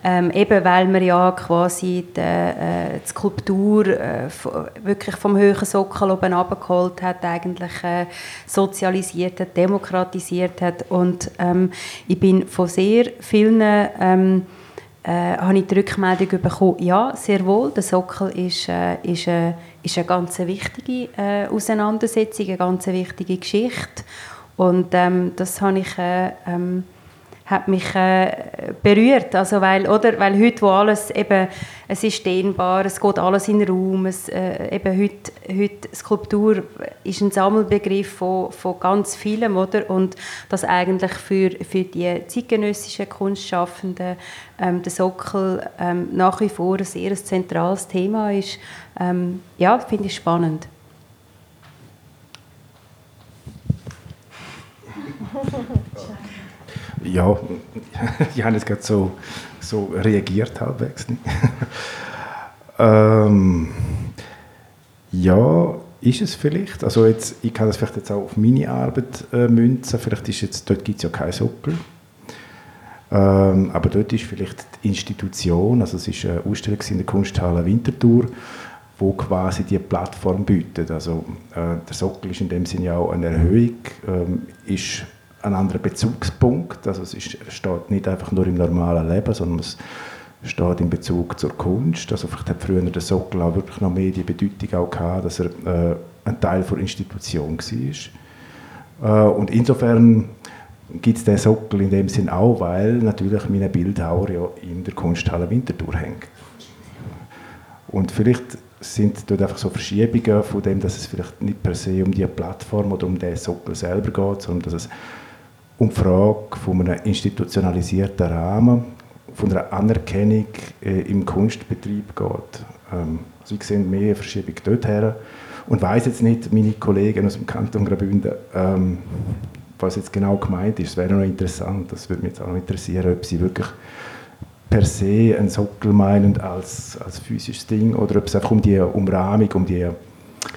Ähm, eben weil man ja quasi die, äh, die Skulptur äh, wirklich vom höheren Sockel oben abgeholt hat, eigentlich äh, sozialisiert hat, demokratisiert hat. Und ähm, ich bin von sehr vielen ähm, äh, habe ich die Rückmeldung bekommen, ja, sehr wohl, der Sockel ist, äh, ist, äh, ist eine ganz wichtige äh, Auseinandersetzung, eine ganz wichtige Geschichte. Und ähm, das habe ich äh, ähm, hat mich äh, berührt, also weil, oder, weil heute, wo alles eben, es ist dehnbar, es geht alles in den Raum, es, äh, eben heute, heute Skulptur ist ein Sammelbegriff von, von ganz vielem, oder, und das eigentlich für, für die zeitgenössischen Kunstschaffenden ähm, der Sockel ähm, nach wie vor ein sehr zentrales Thema ist, ähm, ja, finde ich spannend. Ja, ich habe jetzt gerade so, so reagiert halbwegs. ähm, ja, ist es vielleicht. Also jetzt, ich kann das vielleicht jetzt auch auf meine Arbeit äh, münzen. Vielleicht ist jetzt, dort gibt es ja keinen Sockel. Ähm, aber dort ist vielleicht die Institution, also es ist eine Ausstellung in der Kunsthalle Winterthur, wo quasi die Plattform bietet. Also äh, der Sockel ist in dem Sinne auch eine Erhöhung, ähm, ist ein anderer Bezugspunkt. Also es ist, steht nicht einfach nur im normalen Leben, sondern es steht in Bezug zur Kunst. Also vielleicht hat früher der Sockel auch wirklich noch mehr die Bedeutung auch gehabt, dass er äh, ein Teil der Institution war. Äh, und insofern gibt es den Sockel in dem Sinn auch, weil natürlich meine Bildhauer ja in der Kunsthalle Winterthur hängt. Und vielleicht sind dort einfach so Verschiebungen von dem, dass es vielleicht nicht per se um die Plattform oder um den Sockel selber geht, sondern dass es um die Frage von einem institutionalisierten Rahmen, von einer Anerkennung äh, im Kunstbetrieb geht. Ähm, also ich sehe mehr Verschiebung dorthin und weiß jetzt nicht, meine Kollegen aus dem Kanton Graubünden, ähm, was jetzt genau gemeint ist. Das wäre noch interessant, das würde mich jetzt auch noch interessieren, ob sie wirklich per se einen Sockel meinen als, als physisches Ding oder ob es einfach um die Umrahmung, um die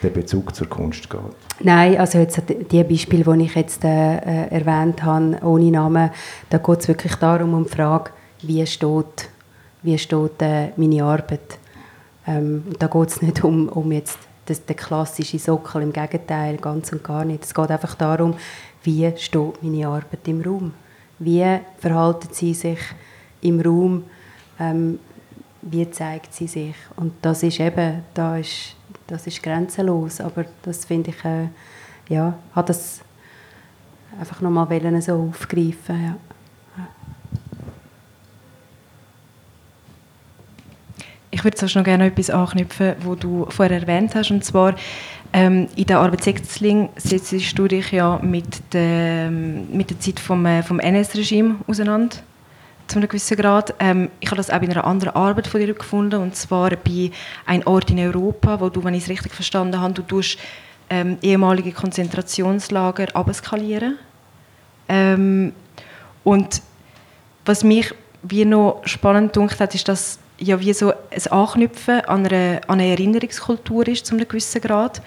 den Bezug zur Kunst geht? Nein, also jetzt die Beispiele, die ich jetzt äh, erwähnt habe, ohne Namen, da geht es wirklich darum, um die Frage, wie steht, wie steht äh, meine Arbeit. Ähm, da geht es nicht um, um jetzt das, den klassischen Sockel, im Gegenteil, ganz und gar nicht. Es geht einfach darum, wie steht meine Arbeit im Raum. Wie verhalten sie sich im Raum, ähm, wie zeigt sie sich. Und das ist eben, da ist das ist grenzenlos. Aber das finde ich, äh, ja, hat das einfach nochmal so aufgreifen. Ja. Ich würde sonst noch gerne etwas anknüpfen, was du vorher erwähnt hast, und zwar ähm, in der Arbeit Sechzling setzt du dich ja mit der, mit der Zeit vom, äh, vom NS-Regime auseinander zu einem gewissen Grad. Ähm, ich habe das auch in einer anderen Arbeit von dir gefunden, und zwar bei «Ein Ort in Europa», wo du, wenn ich es richtig verstanden habe, du tust, ähm, ehemalige Konzentrationslager abskalieren. Ähm, und was mich wie noch spannend dunkt hat, ist, dass ja wie so ein Anknüpfen an eine, an eine Erinnerungskultur ist, zu einem gewissen Grad.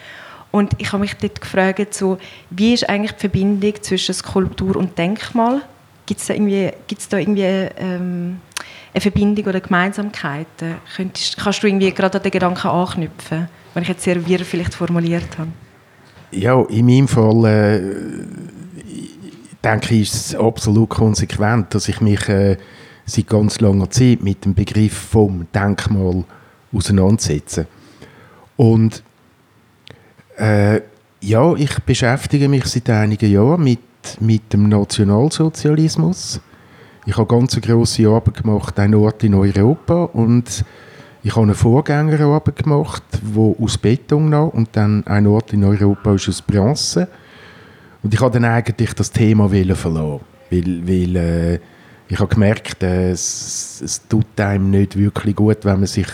Und ich habe mich dort gefragt, so, wie ist eigentlich die Verbindung zwischen Skulptur und Denkmal? Gibt es da irgendwie, gibt's da irgendwie ähm, eine Verbindung oder Gemeinsamkeiten? Könntest, kannst du irgendwie gerade an den Gedanken anknüpfen, wenn ich jetzt sehr wir vielleicht formuliert habe? Ja, in meinem Fall äh, denke ich, ist es absolut konsequent, dass ich mich äh, seit ganz langer Zeit mit dem Begriff vom Denkmal auseinandersetze. Und äh, ja, ich beschäftige mich seit einigen Jahren mit mit dem Nationalsozialismus. Ich habe ganz eine grosse Arbeit gemacht, ein Ort in Europa und ich habe eine Vorgängerarbeit gemacht, wo aus Beton noch und dann ein Ort in Europa ist aus Bronze. Und ich habe dann eigentlich das Thema verlassen, weil, weil äh, ich habe gemerkt, äh, es, es tut einem nicht wirklich gut, wenn man sich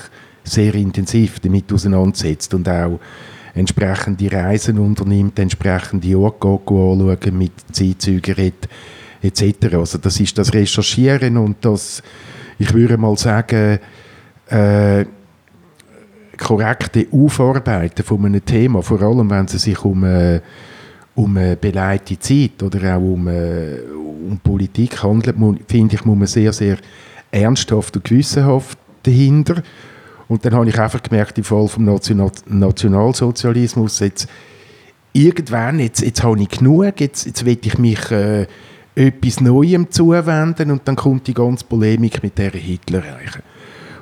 sehr intensiv damit auseinandersetzt und auch entsprechende Reisen unternimmt, entsprechende Orte anschauen, mit Zeitzeugen redet, etc. Also das ist das Recherchieren und das, ich würde mal sagen, äh, korrekte Aufarbeiten von einem Thema, vor allem wenn es sich um, äh, um eine beleidigte Zeit oder auch um, äh, um Politik handelt, finde ich, muss man sehr, sehr ernsthaft und gewissenhaft dahinter und dann habe ich einfach gemerkt, im Fall vom National Nationalsozialismus, jetzt irgendwann, jetzt, jetzt habe ich genug, jetzt, jetzt will ich mich äh, etwas Neuem zuwenden und dann kommt die ganze Polemik mit der Hitler reichen.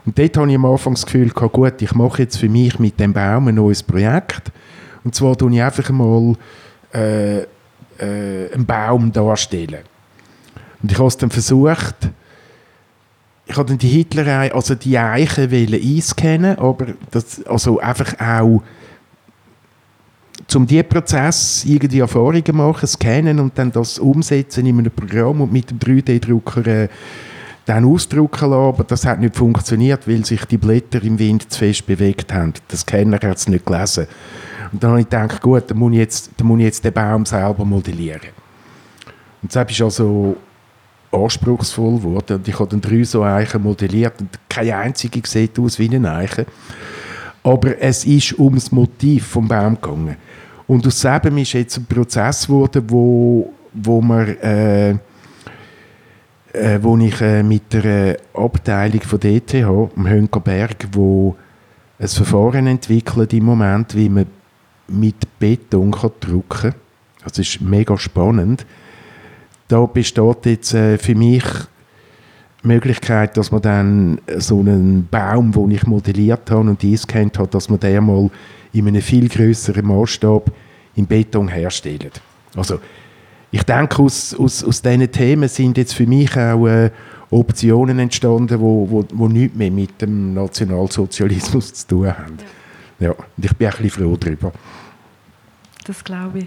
Und dort habe ich am Anfang das Gefühl gehabt, gut, ich mache jetzt für mich mit dem Baum ein neues Projekt. Und zwar tue ich einfach mal äh, äh, einen Baum darstellen. Und ich habe es dann versucht, ich habe die Hitlerei, also die Eichen einscannen, aber das, also einfach auch um diesen Prozess irgendwie Erfahrungen machen, scannen und dann das umsetzen in einem Programm und mit dem 3D-Drucker äh, dann ausdrucken lassen, aber das hat nicht funktioniert, weil sich die Blätter im Wind zu fest bewegt haben. Das Scanner hat es nicht gelesen. Und dann habe ich gedacht, gut, dann muss ich jetzt, dann muss ich jetzt den Baum selber modellieren. Und das ist also anspruchsvoll geworden. Und ich habe dann drei so Eichen modelliert und keine einzige sieht aus wie eine Eiche. Aber es ist um das Motiv vom Baum gegangen. Und aus dem ist jetzt ein Prozess geworden, wo, wo man äh, äh, wo ich äh, mit der Abteilung von DTH, am Hönkerberg, wo ein Verfahren entwickelt im Moment, wie man mit Beton kann drucken kann. Das ist mega spannend da besteht jetzt äh, für mich die Möglichkeit, dass man dann so einen Baum, den ich modelliert habe und eingescannt habe, dass man den mal in einem viel größeren Maßstab im Beton herstellt. Also ich denke, aus, aus, aus diesen Themen sind jetzt für mich auch äh, Optionen entstanden, die wo, wo, wo nichts mehr mit dem Nationalsozialismus zu tun haben. Ja. ja und ich bin ein bisschen froh darüber. Das glaube ich.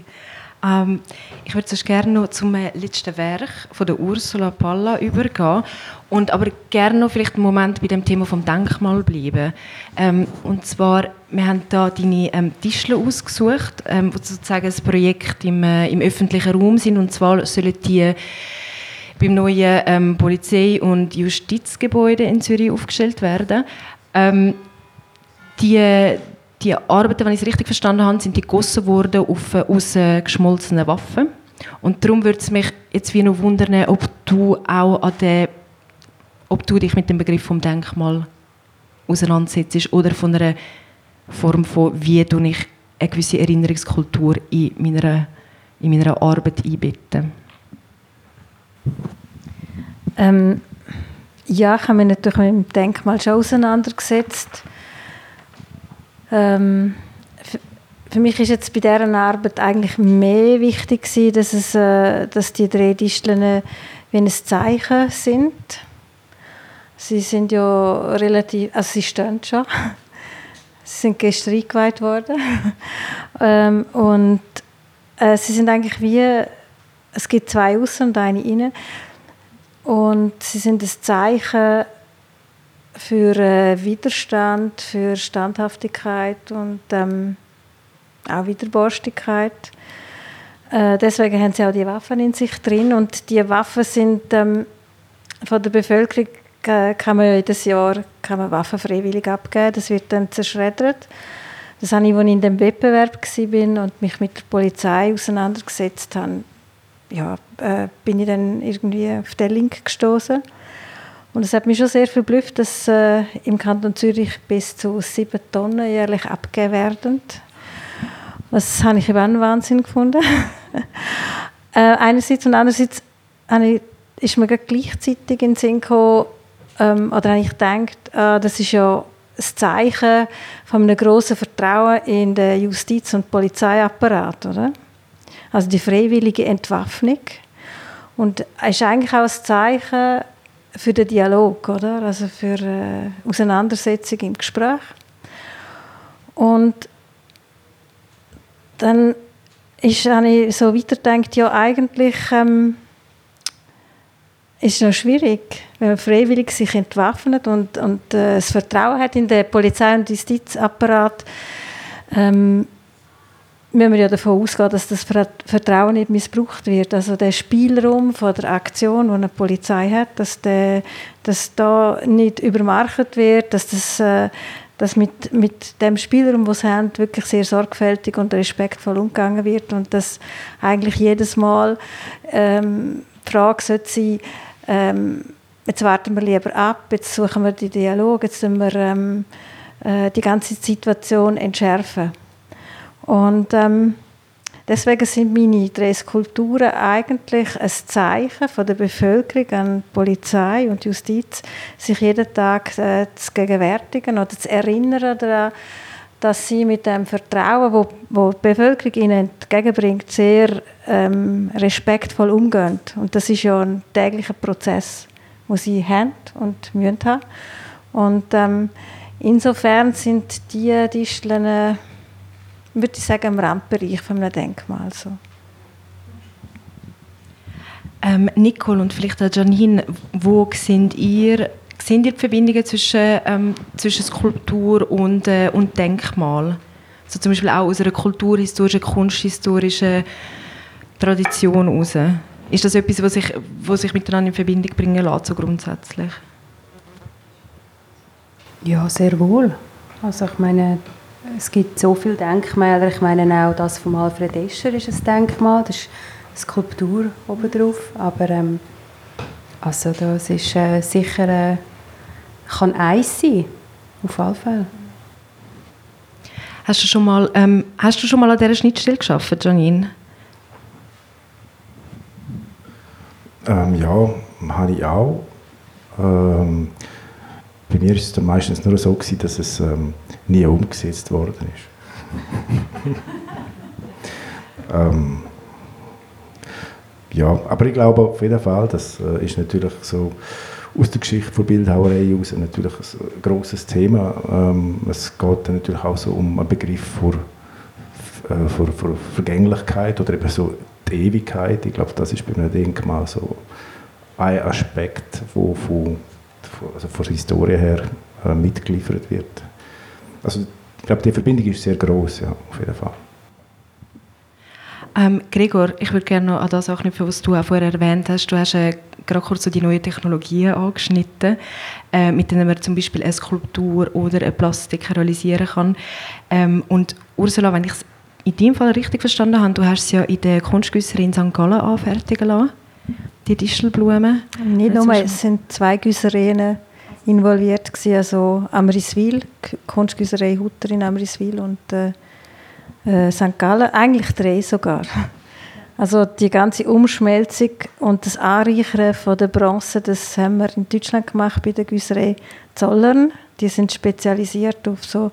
Ähm, ich würde sonst gerne noch zum äh, letzten Werk von der Ursula Palla übergehen und aber gerne noch vielleicht einen Moment bei dem Thema vom Denkmal bleiben. Ähm, und zwar, wir haben da deine ähm, Tischler ausgesucht, ähm, wo sozusagen ein Projekt im, äh, im öffentlichen Raum sind und zwar sollen die beim neuen ähm, Polizei- und Justizgebäude in Zürich aufgestellt werden. Ähm, die, die Arbeiten, wenn ich es richtig verstanden habe, sind die gegossen worden auf äh, aus äh, geschmolzenen Waffen. Und darum würde es mich jetzt wie noch wundern, ob du auch an der, ob du dich mit dem Begriff vom Denkmal auseinandersetzt oder von einer Form von, wie du ich eine gewisse Erinnerungskultur in meiner, in meiner Arbeit einbette. Ähm, ja, ich habe mich natürlich mit dem Denkmal schon auseinandergesetzt. Ähm, für mich ist jetzt bei dieser Arbeit eigentlich mehr wichtig gewesen, dass, es, äh, dass die drei Disteln wie ein Zeichen sind. Sie sind ja relativ, also sie stehen schon. Sie sind gestern eingeweiht worden. ähm, und äh, sie sind eigentlich wie, es gibt zwei außen und eine innen. Und sie sind ein Zeichen für äh, Widerstand, für Standhaftigkeit und ähm, auch Widerborstigkeit. Äh, deswegen haben sie auch die Waffen in sich drin und die Waffen sind ähm, von der Bevölkerung äh, kann man jedes Jahr kann man Waffen freiwillig abgeben. Das wird dann zerschreddert. Das habe ich, als ich in dem Wettbewerb war und mich mit der Polizei auseinandergesetzt habe, ja, äh, bin ich dann irgendwie auf den Link gestoßen. Und es hat mich schon sehr verblüfft, dass äh, im Kanton Zürich bis zu sieben Tonnen jährlich abgegeben werden. Das habe ich eben einen Wahnsinn gefunden. äh, einerseits und andererseits ich, ist mir gleichzeitig in den Sinn gekommen, ähm, oder habe ich gedacht, äh, das ist ja das Zeichen von einem grossen Vertrauen in den Justiz- und Polizeiapparat, oder? Also die freiwillige Entwaffnung. Und es ist eigentlich auch ein Zeichen für den Dialog, oder? Also für äh, Auseinandersetzung im Gespräch. Und dann ist, habe ich so weitergedacht, ja eigentlich ähm, ist es noch schwierig, wenn man freiwillig sich entwaffnet und, und äh, das Vertrauen hat in den Polizei- und Justizapparat, ähm, müssen wir ja davon ausgehen, dass das Vertrauen nicht missbraucht wird. Also der Spielraum von der Aktion, die eine Polizei hat, dass, der, dass da nicht übermarkt wird, dass das äh, dass mit, mit dem Spielraum, den sie haben, wirklich sehr sorgfältig und respektvoll umgegangen wird und dass eigentlich jedes Mal ähm, die Frage sollte sein, ähm, jetzt warten wir lieber ab, jetzt suchen wir den Dialog, jetzt müssen wir ähm, äh, die ganze Situation entschärfen. Und ähm, deswegen sind meine drei Skulpturen eigentlich ein Zeichen von der Bevölkerung an Polizei und Justiz, sich jeden Tag äh, zu gegenwärtigen oder zu erinnern daran, dass sie mit dem Vertrauen, wo, wo die Bevölkerung ihnen entgegenbringt, sehr ähm, respektvoll umgehen. Und das ist ja ein täglicher Prozess, den sie haben und müssen haben. Und ähm, insofern sind die Disteln würde ich sagen, im Randbereich von einem Denkmal. So. Ähm, Nicole und vielleicht auch Janine, wo sind ihr, sind ihr die Verbindungen zwischen, ähm, zwischen Skulptur und, äh, und Denkmal? So zum Beispiel auch aus einer kulturhistorischen, kunsthistorischen Tradition heraus. Ist das etwas, was sich, was sich miteinander in Verbindung bringen lässt, so grundsätzlich? Ja, sehr wohl. Also ich meine, es gibt so viele Denkmäler. Ich meine auch das von Alfred Escher ist ein Denkmal. Das ist eine Skulptur obendrauf. Aber ähm, also das ist äh, sicher äh, kann eins sein, auf alle Fälle. Hast du schon mal, ähm, hast du schon mal an dieser Schnittstelle geschafft, Janine? Ähm, ja, habe ich auch. Ähm, bei mir ist es dann meistens nur so gewesen, dass es ähm, nie umgesetzt worden ist. ähm, ja, aber ich glaube auf jeden Fall, das äh, ist natürlich so aus der Geschichte der Bildhauerei heraus natürlich ein grosses Thema. Ähm, es geht dann natürlich auch so um einen Begriff für, äh, für, für Vergänglichkeit oder eben so die Ewigkeit. Ich glaube, das ist bei einem Denkmal so ein Aspekt, wo von, also von der Historie her äh, mitgeliefert wird. Also ich glaube, die Verbindung ist sehr groß, ja, auf jeden Fall. Ähm, Gregor, ich würde gerne noch an das anknüpfen, was du auch vorher erwähnt hast. Du hast äh, gerade kurz so die neuen Technologien angeschnitten, äh, mit denen man zum Beispiel eine Skulptur oder eine Plastik realisieren kann. Ähm, und Ursula, wenn ich es in deinem Fall richtig verstanden habe, du hast es ja in der Kunstgüsserin in St. Gallen anfertigen lassen, die Distelblumen. Nicht nur, es sind zwei Güsserinnen involviert gewesen, also Amriswil, Kunstgüserei Hutter in Amriswil und äh, äh, St. Gallen, eigentlich drei sogar. Also die ganze Umschmelzung und das Anreichern von der Bronze, das haben wir in Deutschland gemacht bei der Güserei Zollern. Die sind spezialisiert auf so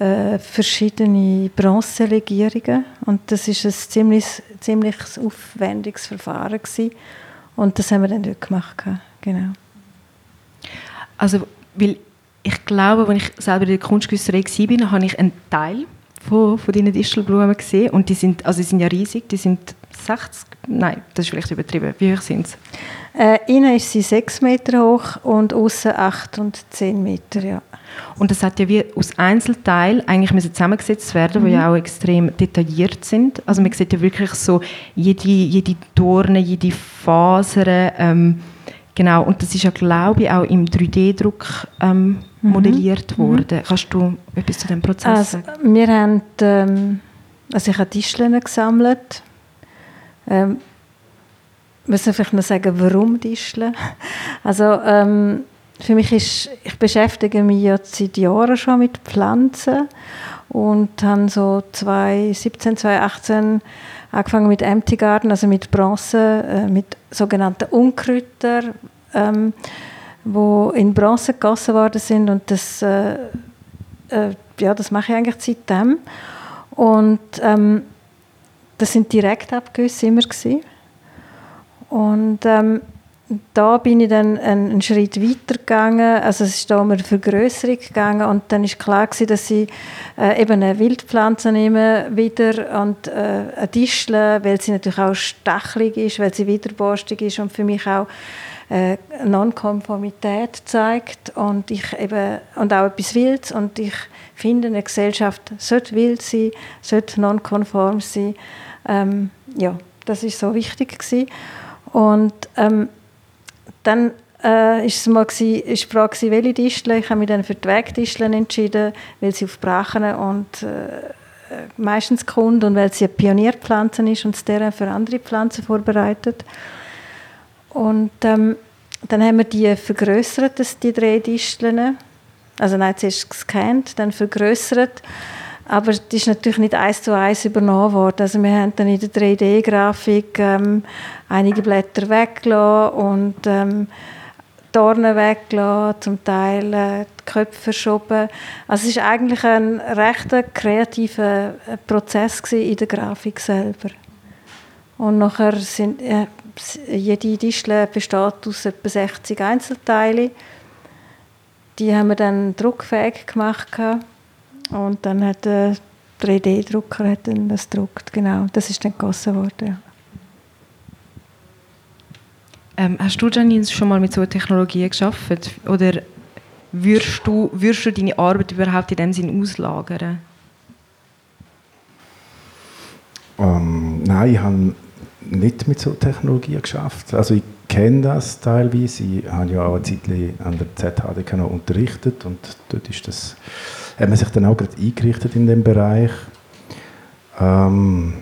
äh, verschiedene Bronzelegierungen und das ist ein ziemlich, ziemlich aufwendiges Verfahren gewesen. und das haben wir dann dort gemacht. Genau. Also, weil ich glaube, als ich selber in der Kunstgüsserei war, habe ich einen Teil von, von diesen Distelblumen gesehen und die sind, also die sind ja riesig, die sind 60, nein, das ist vielleicht übertrieben. Wie hoch sind sie? Äh, innen ist sie 6 Meter hoch und außen 8 und 10 Meter, ja. Und das hat ja wie aus Einzelteilen eigentlich müssen zusammengesetzt werden, mhm. die ja auch extrem detailliert sind. Also man sieht ja wirklich so jede, jede Dorne, jede Faser, ähm, genau. Und das ist ja, glaube ich, auch im 3D-Druck ähm, mhm. modelliert mhm. worden. Kannst du etwas zu dem Prozess also, sagen? Wir haben, ähm, also ich habe Tischchen gesammelt. Ähm, müssen vielleicht noch sagen, warum Tischchen? Also ähm, für mich ist, ich beschäftige mich ja seit Jahren schon mit Pflanzen und habe so 2017, 2018 angefangen mit Empty Garden, also mit Bronze, äh, mit sogenannten Unkräutern, ähm, wo in Bronze gegossen worden sind und das, äh, äh, ja, das mache ich eigentlich seitdem. Und ähm, das sind Direktabgüsse immer gewesen. Und ähm, da bin ich dann einen, Schritt weiter gegangen. Also es ist da um eine Vergrößerung gegangen und dann ist klar gewesen, dass ich äh, eben eine Wildpflanze nehme wieder und äh, eine Tischle, weil sie natürlich auch stachelig ist, weil sie widerborstig ist und für mich auch äh, Nonkonformität zeigt und ich eben und auch etwas Wildes und ich finde eine Gesellschaft sollte wild sein, sollte nonkonform sein. Ähm, ja, das ist so wichtig gewesen. Und ähm, dann äh, ist es mal gewesen, ist die Frage, welche Disteln. Ich habe mich dann für die Wegdisteln entschieden, weil sie auf Brachen und äh, meistens kommt und weil sie eine Pionierpflanze ist und deren für andere Pflanzen vorbereitet. Und ähm, dann haben wir die vergrößert, die drei Disteln. Also nein, zuerst gescannt, dann vergrößert. Aber das ist natürlich nicht eins zu eins übernommen worden. Also wir haben dann in der 3D-Grafik ähm, einige Blätter weggelassen und ähm, Dornen weggelassen, zum Teil äh, die Köpfe verschoben. Also es ist eigentlich ein recht kreativer äh, Prozess in der Grafik selber. Und nachher sind äh, jede Distel besteht aus etwa 60 Einzelteilen. Die haben wir dann druckfähig gemacht. Und dann hat der 3D-Drucker das gedruckt. Genau, das ist dann gegossen worden. Ja. Ähm, hast du, Janine, schon mal mit so einer Technologie geschafft? Oder würdest du, würdest du deine Arbeit überhaupt in dem Sinn auslagern? Ähm, nein, ich habe nicht mit so Technologien geschafft. Also ich kenne das teilweise. Ich habe ja auch eine Zeit an der ZHDK noch unterrichtet und dort ist das hat man sich dann auch gerade eingerichtet in dem Bereich. Ähm,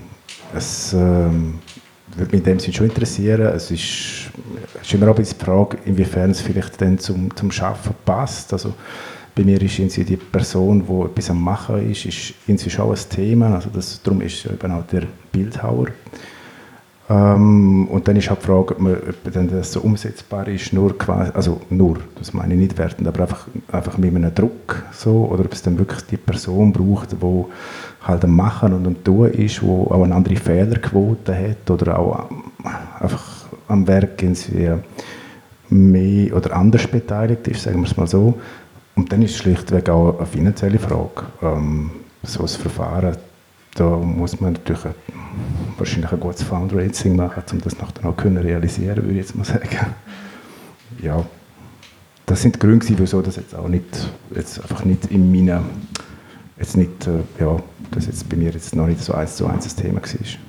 es ähm, würde mich in dem Sinne schon interessieren. Es ist, ist immer auch die Frage, inwiefern es vielleicht dann zum, zum Arbeiten passt. Also, bei mir ist irgendwie die Person, die etwas am Machen ist, ist irgendwie schon ein Thema. Also das, darum ist eben auch der Bildhauer. Ähm, und dann ist halt die Frage, ob, man, ob das so umsetzbar ist, nur quasi, also nur, das meine ich nicht wertend, aber einfach, einfach mit einem Druck so, oder ob es dann wirklich die Person braucht, die halt am Machen und am Tun ist, wo auch eine andere Fehlerquote hat oder auch einfach am Werk irgendwie mehr oder anders beteiligt ist, sagen wir es mal so. Und dann ist es schlichtweg auch eine finanzielle Frage. Ähm, so ein Verfahren da muss man natürlich ein, wahrscheinlich ein gutes Fundraising machen, um das nachher auch können realisieren, würde ich jetzt mal sagen. Ja, das sind die Gründe, wieso das jetzt auch nicht, jetzt einfach nicht in meiner, jetzt nicht, äh, ja, das jetzt bei mir jetzt noch nicht so eins zu eins das Thema war.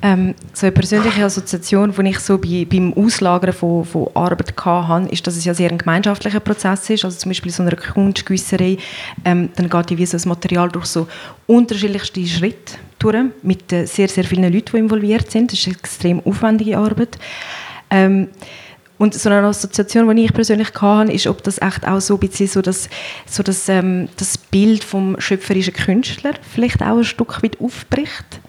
Ähm, so eine persönliche Assoziation, die ich so bei, beim Auslagern von, von Arbeit hatte, ist, dass es ja sehr ein gemeinschaftlicher Prozess ist. Also zum Beispiel so eine Kunstgüsserei, ähm, dann geht wie so das Material durch so unterschiedlichste Schritte durch, mit äh, sehr, sehr vielen Leuten, die involviert sind. Das ist eine extrem aufwendige Arbeit. Ähm, und so eine Assoziation, die ich persönlich hatte, ist, ob das echt auch so ein bisschen so das, so das, ähm, das Bild vom schöpferischen Künstler vielleicht auch ein Stück weit aufbricht.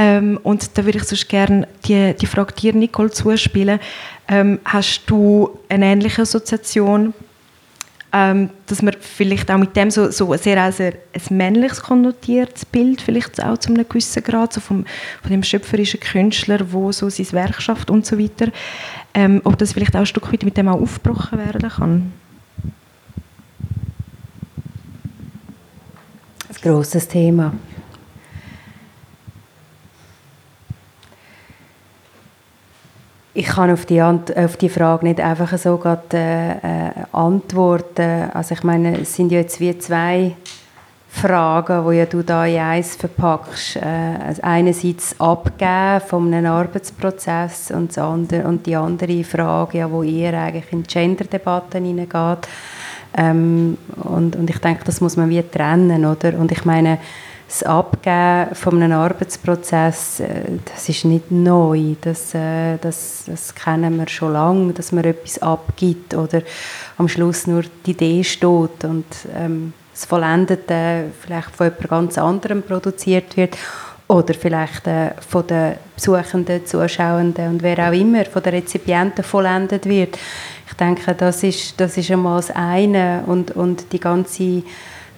Ähm, und da würde ich sonst gerne die, die Frage dir, Nicole, zuspielen. Ähm, hast du eine ähnliche Assoziation, ähm, dass man vielleicht auch mit dem so, so sehr ein, ein männliches konnotiertes Bild vielleicht auch zu einem gewissen Grad, so vom, von dem schöpferischen Künstler, wo so sein Werk schafft und so weiter. ähm, ob das vielleicht auch ein Stück weit mit dem auch aufgebrochen werden kann. Ein grosses Thema. Ich kann auf die, auf die Frage nicht einfach so grad, äh, äh, antworten. Also ich meine, es sind ja jetzt wie zwei Fragen, die ja du da in eins verpackst. Äh, also einerseits Abgeben von einem Arbeitsprozess und, andere, und die andere Frage, ja, wo ihr eigentlich in Gender-Debatten hineingeht. Ähm, und, und ich denke, das muss man wie trennen, oder? Und ich meine, das Abgeben von einem Arbeitsprozess, äh, das ist nicht neu. Das, äh, das, das kennen wir schon lange, dass man etwas abgibt oder am Schluss nur die Idee steht und ähm, das Vollendete vielleicht von jemand ganz anderem produziert wird oder vielleicht äh, von den Besuchenden, Zuschauenden und wer auch immer, von den Rezipienten vollendet wird. Ich denke, das ist, das ist einmal das eine und, und die ganze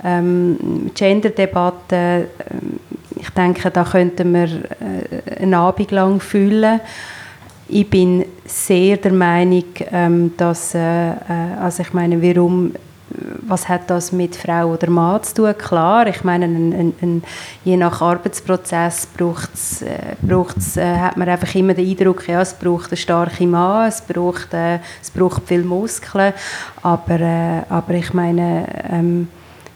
ähm, Gender-Debatte, äh, ich denke, da könnten wir äh, einen Abend lang füllen. Ich bin sehr der Meinung, ähm, dass, äh, äh also ich meine, warum was hat das mit Frau oder Mann zu tun? Klar, ich meine, ein, ein, ein, je nach Arbeitsprozess braucht's, äh, äh, hat man einfach immer den Eindruck, ja, es braucht einen starken Mann, es braucht, äh, es braucht viel Muskeln, aber, äh, aber ich meine, ähm,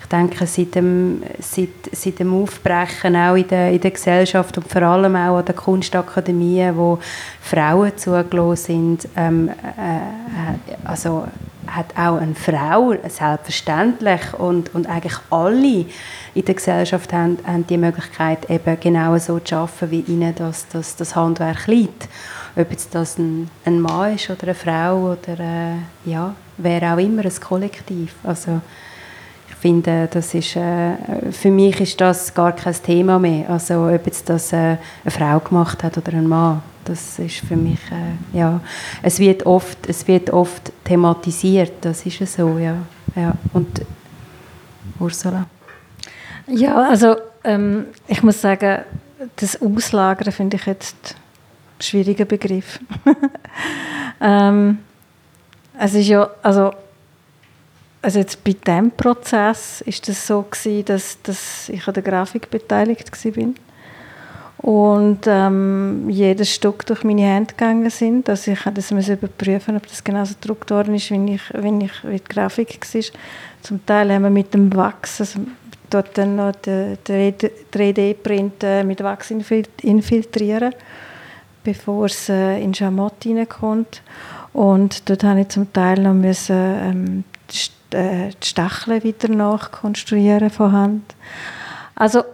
ich denke, seit dem, seit, seit dem Aufbrechen auch in der, in der Gesellschaft und vor allem auch an den Kunstakademien, wo Frauen zugelassen sind, ähm, äh, also hat auch eine Frau selbstverständlich und, und eigentlich alle in der Gesellschaft haben, haben die Möglichkeit, eben genau so zu arbeiten, wie ihnen das, das, das Handwerk liegt. Ob jetzt das ein, ein Mann ist oder eine Frau oder äh, ja, wer auch immer, ein Kollektiv. Also, finde, das ist, äh, für mich ist das gar kein Thema mehr. Also ob jetzt das äh, eine Frau gemacht hat oder ein Mann, das ist für mich, äh, ja, es wird oft, es wird oft thematisiert, das ist so, ja. ja. Und Ursula? Ja, also ähm, ich muss sagen, das Auslagern finde ich jetzt ein schwieriger Begriff. ähm, es ist ja, also also jetzt bei diesem Prozess es das so gewesen, dass, dass ich an der Grafik beteiligt war und ähm, jedes Stück durch meine Hände gegangen sind. Also ich das überprüfen, ob das genauso gedruckt worden ist, wie, ich, wenn ich wie die Grafik war. Zum Teil haben wir mit dem Wachs, also dort dann noch den 3D-Print äh, mit Wachs infiltrieren, bevor es äh, in Schamott reinkommt. Und dort habe ich zum Teil noch müssen, ähm, äh, die Stacheln wieder nachkonstruieren von Hand. Also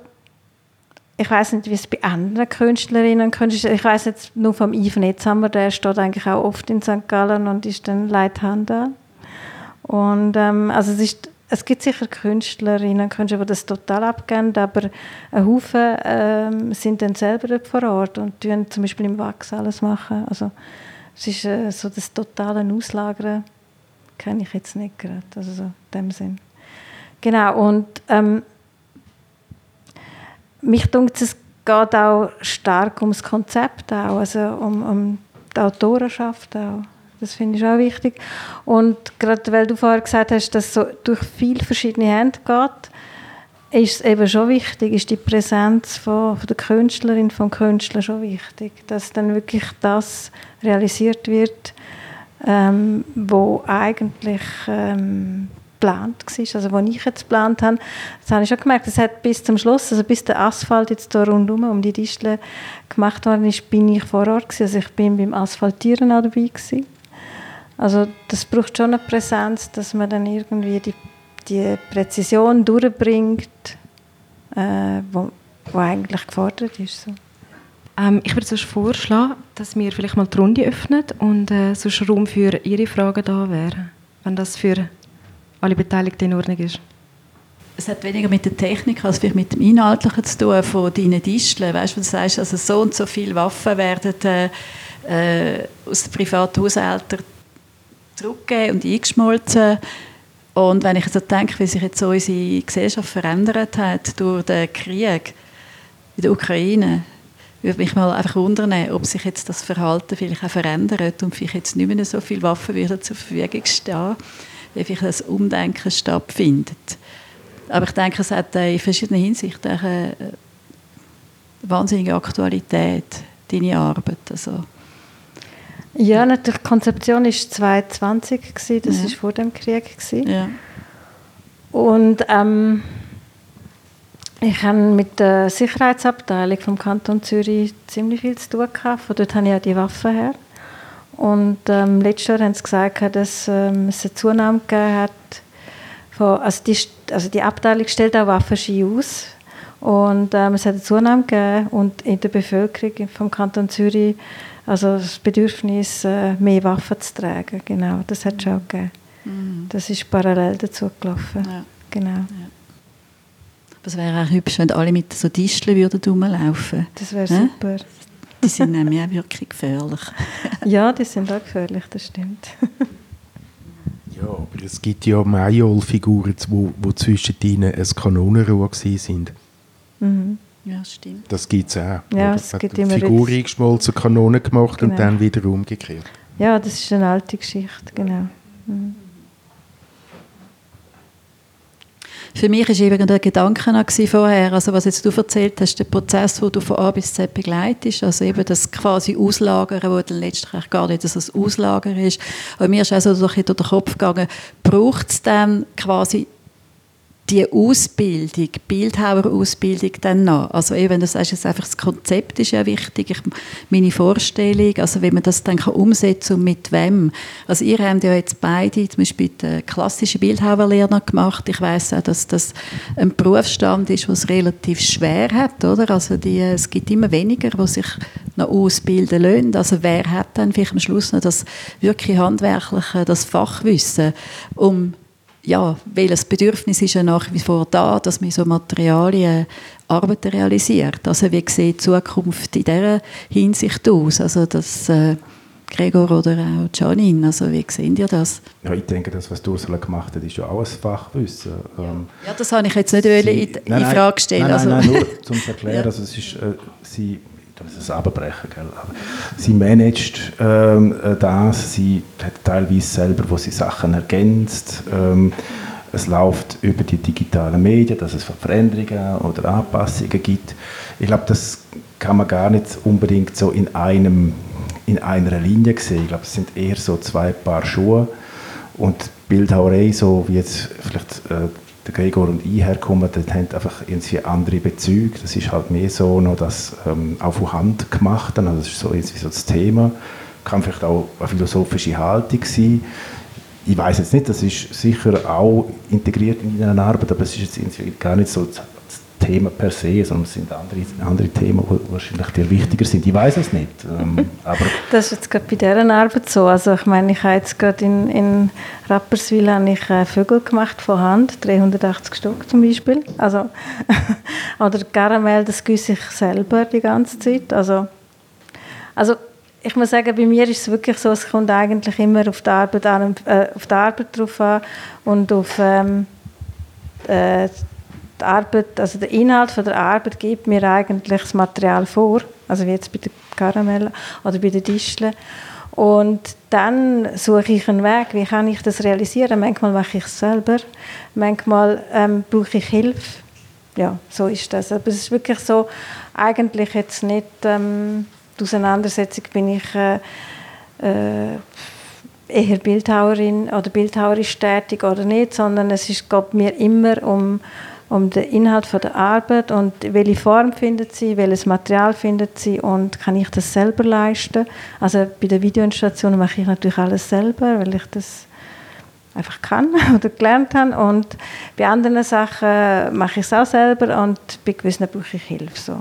ich weiß nicht, wie es bei anderen Künstlerinnen und Künstlern. Ich weiß jetzt nur vom Yves Netzhammer, der steht eigentlich auch oft in St. Gallen und ist dann Leithand Und ähm, also es, ist, es gibt sicher Künstlerinnen und Künstler, die das total abgeben, aber ein Haufen ähm, sind dann selber vor Ort und tun zum Beispiel im Wachs alles machen. Also es ist äh, so das totale Auslagern kenne ich jetzt nicht gerade, also so in dem Sinn. Genau, und ähm, mich denkt es geht auch stark ums Konzept auch, also um, um die Autorenschaft auch. Das finde ich auch wichtig. Und gerade weil du vorher gesagt hast, dass es so durch viele verschiedene Hände geht, ist es eben schon wichtig, ist die Präsenz von, von der Künstlerin, vom Künstler schon wichtig, dass dann wirklich das realisiert wird, ähm, wo eigentlich ähm, geplant war, also wo ich jetzt geplant habe, das habe ich schon gemerkt, es hat bis zum Schluss, also bis der Asphalt jetzt da rundherum um die Distel gemacht worden ist, bin ich vor Ort gewesen. also ich bin beim Asphaltieren auch dabei gewesen. Also das braucht schon eine Präsenz, dass man dann irgendwie die, die Präzision durchbringt, äh, wo, wo eigentlich gefordert ist. So. Ähm, ich würde sonst vorschlagen, dass wir vielleicht mal die Runde öffnen und äh, sonst Raum für Ihre Fragen da wäre, wenn das für alle Beteiligten in Ordnung ist. Es hat weniger mit der Technik als mit dem Inhaltlichen zu tun von deinen Disteln. Weißt du, du sagst, also so und so viele Waffen werden äh, äh, aus den privaten Haushältern zurückgegeben und eingeschmolzen. Und wenn ich so denke, wie sich jetzt unsere Gesellschaft verändert hat durch den Krieg in der Ukraine, würde mich mal einfach wundern, ob sich jetzt das Verhalten vielleicht auch verändert und vielleicht jetzt nicht mehr so viele Waffen wieder zur Verfügung stehen, wie vielleicht das Umdenken stattfindet. Aber ich denke, es hat in verschiedenen Hinsichten eine wahnsinnige Aktualität, deine Arbeit. Also. Ja, natürlich, die Konzeption war 2020, das war ja. vor dem Krieg. Ja. Und ähm, ich habe mit der Sicherheitsabteilung vom Kanton Zürich ziemlich viel zu tun gehabt. Von dort habe ich ja die Waffen her. Und ähm, letztes Jahr haben sie gesagt, dass ähm, es eine Zunahme gegeben hat. Von, also, die, also die Abteilung stellt auch Waffenski aus. Und ähm, es hat eine Zunahme gegeben und in der Bevölkerung vom Kanton Zürich also das Bedürfnis, äh, mehr Waffen zu tragen. Genau, das hat es schon gegeben. Mhm. Das ist parallel dazu gelaufen. Ja. Genau. Ja. Es wäre auch hübsch, wenn alle mit so Disteln würden rumlaufen Das wäre ja? super. Die sind nämlich auch wirklich gefährlich. ja, die sind auch gefährlich, das stimmt. ja, aber es gibt ja Majol-Figuren, wo, wo zwischen ihnen ein Kanonenrohr sind. Mhm. Ja, stimmt. Das gibt es auch. Ja, es gibt immer Figur eingeschmolzen, Kanone gemacht genau. und dann wieder umgekehrt. Ja, das ist eine alte Geschichte, genau. Mhm. Für mich war eben der Gedanke vorher, also was jetzt du erzählt hast, der Prozess, den du von A bis Z begleitest, also eben das quasi Auslagern, wo dann letztlich gar nicht das Auslagern ist. Aber mir ist auch so durch den Kopf gegangen, braucht es dann quasi die Ausbildung, Bildhauerausbildung dann noch. Also eben, wenn du sagst, jetzt einfach das Konzept ist ja wichtig, ich, meine Vorstellung, also wie man das dann kann umsetzen und mit wem. Also ihr habt ja jetzt beide zum Beispiel die klassische Bildhauerlehre gemacht. Ich weiß auch, dass das ein Berufsstand ist, was relativ schwer hat, oder? Also die, es gibt immer weniger, die sich noch ausbilden lassen. Also wer hat dann vielleicht am Schluss noch das wirklich handwerkliche, das Fachwissen, um ja, weil das Bedürfnis ist ja nach wie vor da, dass man so Materialien Arbeiten realisiert. Also wie sieht die Zukunft in dieser Hinsicht aus? Also das äh, Gregor oder auch Janine, also wie sehen ihr das? Ja, ich denke, das, was Ursula gemacht hat, ist ja auch ein Fachwissen. Ähm, ja, das habe ich jetzt nicht sie, in, in nein, Frage gestellt. Nein, nein, nein, also. nur zum Erklären, ja. also es ist, äh, sie das ist abbrechen, gell? Aber sie managt ähm, äh, das, sie hat teilweise selber, wo sie Sachen ergänzt. Ähm, es läuft über die digitalen Medien, dass es Veränderungen oder Anpassungen gibt. Ich glaube, das kann man gar nicht unbedingt so in einem in einer Linie sehen. Ich glaube, es sind eher so zwei Paar Schuhe und Bildhauerei, so wie jetzt vielleicht äh, der Gregor und ich herkommen, die haben einfach irgendwie andere Bezüge. Das ist halt mehr so noch das ähm, von Hand gemacht. Also das ist so, irgendwie so das Thema. Kann vielleicht auch eine philosophische Haltung sein. Ich weiß jetzt nicht, das ist sicher auch integriert in einer Arbeit, aber es ist jetzt gar nicht so Thema per se, sondern es sind andere, andere Themen, die wahrscheinlich dir wichtiger sind. Ich weiß es nicht. Ähm, aber das ist jetzt gerade bei dieser Arbeit so. Also ich meine, ich habe jetzt gerade in, in Rapperswil habe ich äh, Vögel gemacht von Hand, 380 Stück zum Beispiel. Also, oder Karamell, das gieße ich selber die ganze Zeit. Also, also ich muss sagen, bei mir ist es wirklich so, es kommt eigentlich immer auf die Arbeit, an, äh, auf die Arbeit drauf an und auf ähm, äh, die Arbeit, also der Inhalt von der Arbeit gibt mir eigentlich das Material vor, also wie jetzt bei der Karamell oder bei den Tischle. Und dann suche ich einen Weg, wie kann ich das realisieren. Manchmal mache ich es selber, manchmal ähm, brauche ich Hilfe. Ja, so ist das. Aber es ist wirklich so, eigentlich jetzt nicht ähm, die Auseinandersetzung bin ich äh, äh, eher Bildhauerin oder bildhauerisch tätig oder nicht, sondern es ist, geht mir immer um um den Inhalt von der Arbeit und welche Form findet sie, welches Material findet sie und kann ich das selber leisten. Also bei der Videoinstallation mache ich natürlich alles selber, weil ich das einfach kann oder gelernt habe und bei anderen Sachen mache ich es auch selber und bei gewissen brauche ich Hilfe. So.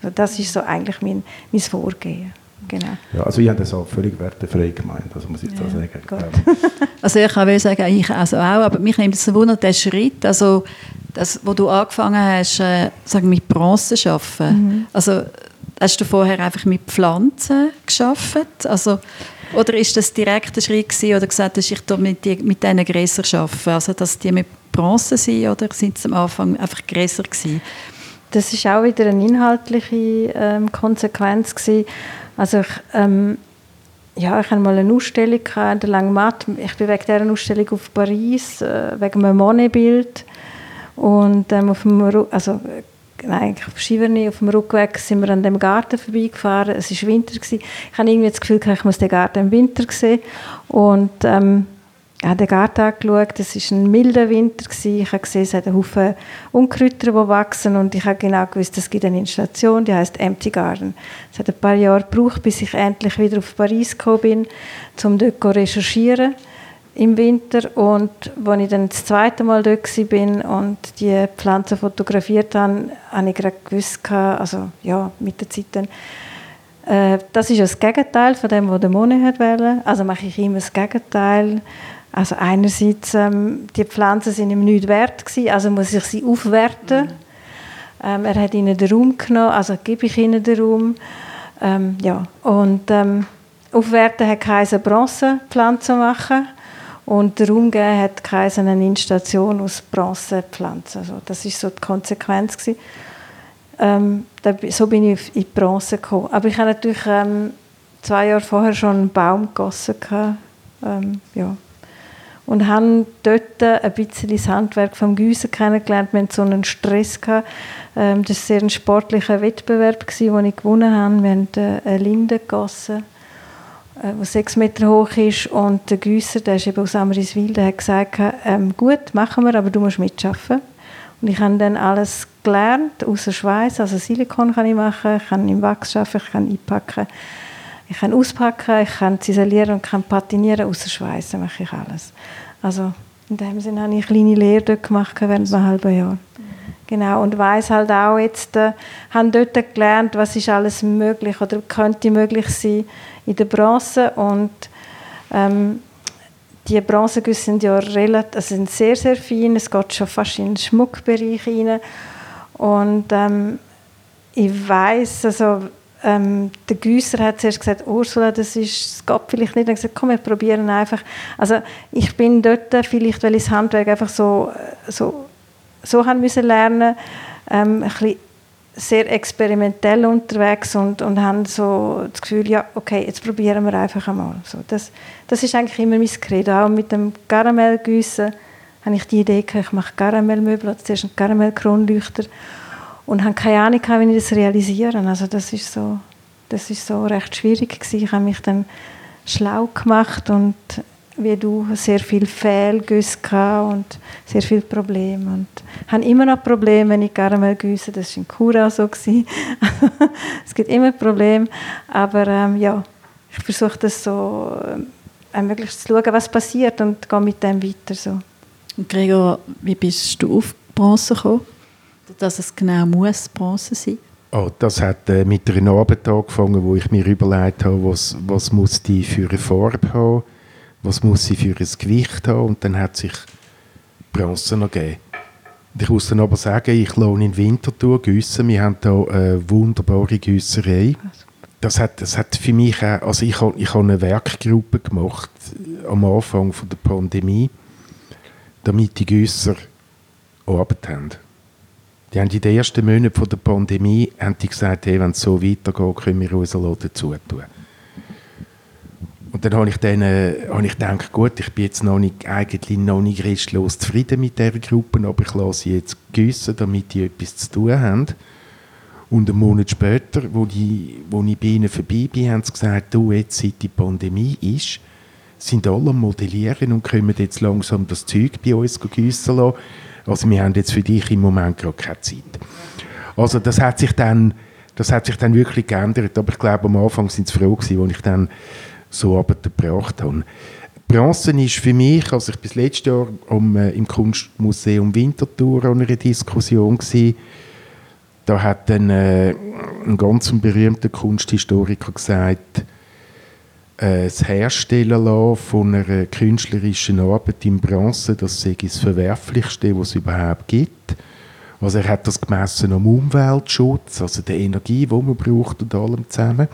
Also das ist so eigentlich mein, mein Vorgehen. Genau. Ja, also ich habe das auch völlig wertefrei gemeint, also muss ich ja, da sagen. Ähm. Also ich kann sagen, ich also auch, aber mich nimmt es Wunder, der Schritt, also das, wo du angefangen hast, äh, sagen mit Bronze zu arbeiten, mhm. also hast du vorher einfach mit Pflanzen geschafft? Also, oder ist das direkt ein Schritt gewesen, oder gesagt hast, ich mit, die, mit diesen Gräsern arbeiten, also dass die mit Bronze sind, oder sind sie am Anfang einfach Gräser gewesen? das ist auch wieder eine inhaltliche ähm, Konsequenz gewesen. Also ich, ähm, ja, ich hatte mal eine Ausstellung in der Langmatt. Ich bin wegen dieser Ausstellung auf Paris, äh, wegen einem Monet-Bild. Und ähm, auf dem, also, nein, auf Schiverne, auf dem Rückweg sind wir an dem Garten vorbeigefahren. Es war Winter. Gewesen. Ich habe irgendwie das Gefühl, ich muss den Garten im Winter sehen. Und ähm, ich habe den Garten angeschaut, es war ein milder Winter. Ich habe gesehen, es hat Haufen Unkräuter, die wachsen und ich habe genau gewusst, es gibt eine Installation, die heißt Empty Garden. Es hat ein paar Jahre gebraucht, bis ich endlich wieder auf Paris gekommen bin, um dort zu recherchieren im Winter und als ich dann das zweite Mal dort war und die Pflanzen fotografiert habe, habe ich gerade gewusst, also ja, mit der Zeit dann, äh, das ist das Gegenteil von dem, was der Monet wollte. Also mache ich immer das Gegenteil also einerseits, ähm, die Pflanzen sind ihm nichts wert gewesen, also muss ich sie aufwerten. Mhm. Ähm, er hat ihnen den Raum genommen, also gebe ich ihnen den Raum. Ähm, ja. Und ähm, aufwerten hat keine Bronzepflanzen machen und den Raum geben hat keine eine Installation aus Bronzepflanzen. Also das ist so die Konsequenz gewesen. Ähm, da, so bin ich in die Bronze gekommen. Aber ich habe natürlich ähm, zwei Jahre vorher schon einen Baum gegossen. Ähm, ja und haben dort ein bisschen das Handwerk vom Güssen kennengelernt. Wir hatten so einen Stress. Ähm, das war sehr ein sportlicher Wettbewerb, den ich gewonnen habe. Wir haben äh, eine Linde gegossen, die äh, sechs Meter hoch ist. Und der Güsser, der ist eben aus Amriswil, der hat gesagt, ähm, gut, machen wir, aber du musst mitschaffen. Und ich habe dann alles gelernt, außer Schweiß. Also Silikon kann ich machen, ich kann im Wachs arbeiten, ich kann einpacken. Ich kann auspacken, ich kann ziselieren und kann patinieren, außer Schweißen mache ich alles. Also in dem Sinne habe ich eine kleine Lehre dort gemacht während einem halben Jahr. Genau, und weiß halt auch jetzt, äh, haben dort gelernt, was ist alles möglich oder könnte möglich sein in der Bronze und ähm, die Bronzegüsse sind ja relativ, also sind sehr, sehr fein, es geht schon fast in den Schmuckbereich rein und ähm, ich weiß also ähm, der Güsser hat zuerst gesagt, Ursula, das ist, das geht vielleicht nicht. Hat gesagt, komm, wir probieren einfach. Also ich bin dort, vielleicht weil ich das Handwerk einfach so, so, so haben müssen lernen, ähm, ein bisschen sehr experimentell unterwegs und, und haben so das Gefühl, ja, okay, jetzt probieren wir einfach einmal. So, das, das ist eigentlich immer mein Credo. Auch mit dem Karamellgüssen habe ich die Idee gehabt, ich mache Karamellmöbel, zuerst einen Karamellkronleuchter und habe keine Ahnung, wie ich das realisieren Also das ist so, das ist so recht schwierig gewesen. Ich habe mich dann schlau gemacht und wie du sehr viel Fehlgüsse und sehr viele Probleme und habe immer noch Probleme, wenn ich Karamell güsse. Das war in Kura so. es gibt immer Probleme, aber ähm, ja, ich versuche das so äh, möglichst zu schauen, was passiert und gehe mit dem weiter. So. Gregor, wie bist du auf Bronze gekommen? Dass es genau muss Bronze sein Oh, das hat äh, mit einer Arbeit angefangen, wo ich mir überlegt habe, was, was muss die für eine Farbe haben, was muss sie für ein Gewicht haben und dann hat sich Bronze noch gegeben. Ich muss dann aber sagen, ich lohne in Winterthur Güssen. Wir haben hier eine wunderbare Güsserei. Das hat, das hat für mich auch, also ich habe, ich habe eine Werkgruppe gemacht am Anfang von der Pandemie, damit die Güsser Arbeit haben. Die haben in den ersten Monaten der Pandemie haben die gesagt, hey, wenn es so weitergeht, können wir unseren Laden zutun. Und dann habe ich, äh, habe ich gedacht, gut, ich bin jetzt noch nicht, eigentlich noch nicht restlos zufrieden mit dieser Gruppe, aber ich lasse sie jetzt gießen, damit die etwas zu tun haben. Und einen Monat später, wo, die, wo ich bei ihnen vorbei bin, haben sie gesagt, du, jetzt seit die Pandemie ist, sind alle am Modellieren und können jetzt langsam das Zeug bei uns gießen lassen also wir haben jetzt für dich im Moment gerade keine Zeit. Also das hat sich dann, das hat sich dann wirklich geändert, aber ich glaube am Anfang sind sie froh gewesen, als ich dann so Arbeit gebracht habe. Bronze ist für mich, also ich bis letztes Jahr um, äh, im Kunstmuseum Winterthur an einer Diskussion gewesen, da hat dann äh, ein ganz berühmter Kunsthistoriker gesagt, das Herstellen von einer künstlerischen Arbeit in Bronze, das sei das Verwerflichste, was es überhaupt gibt. Also er hat das gemessen am Umweltschutz, also der Energie, die man braucht und allem zusammen.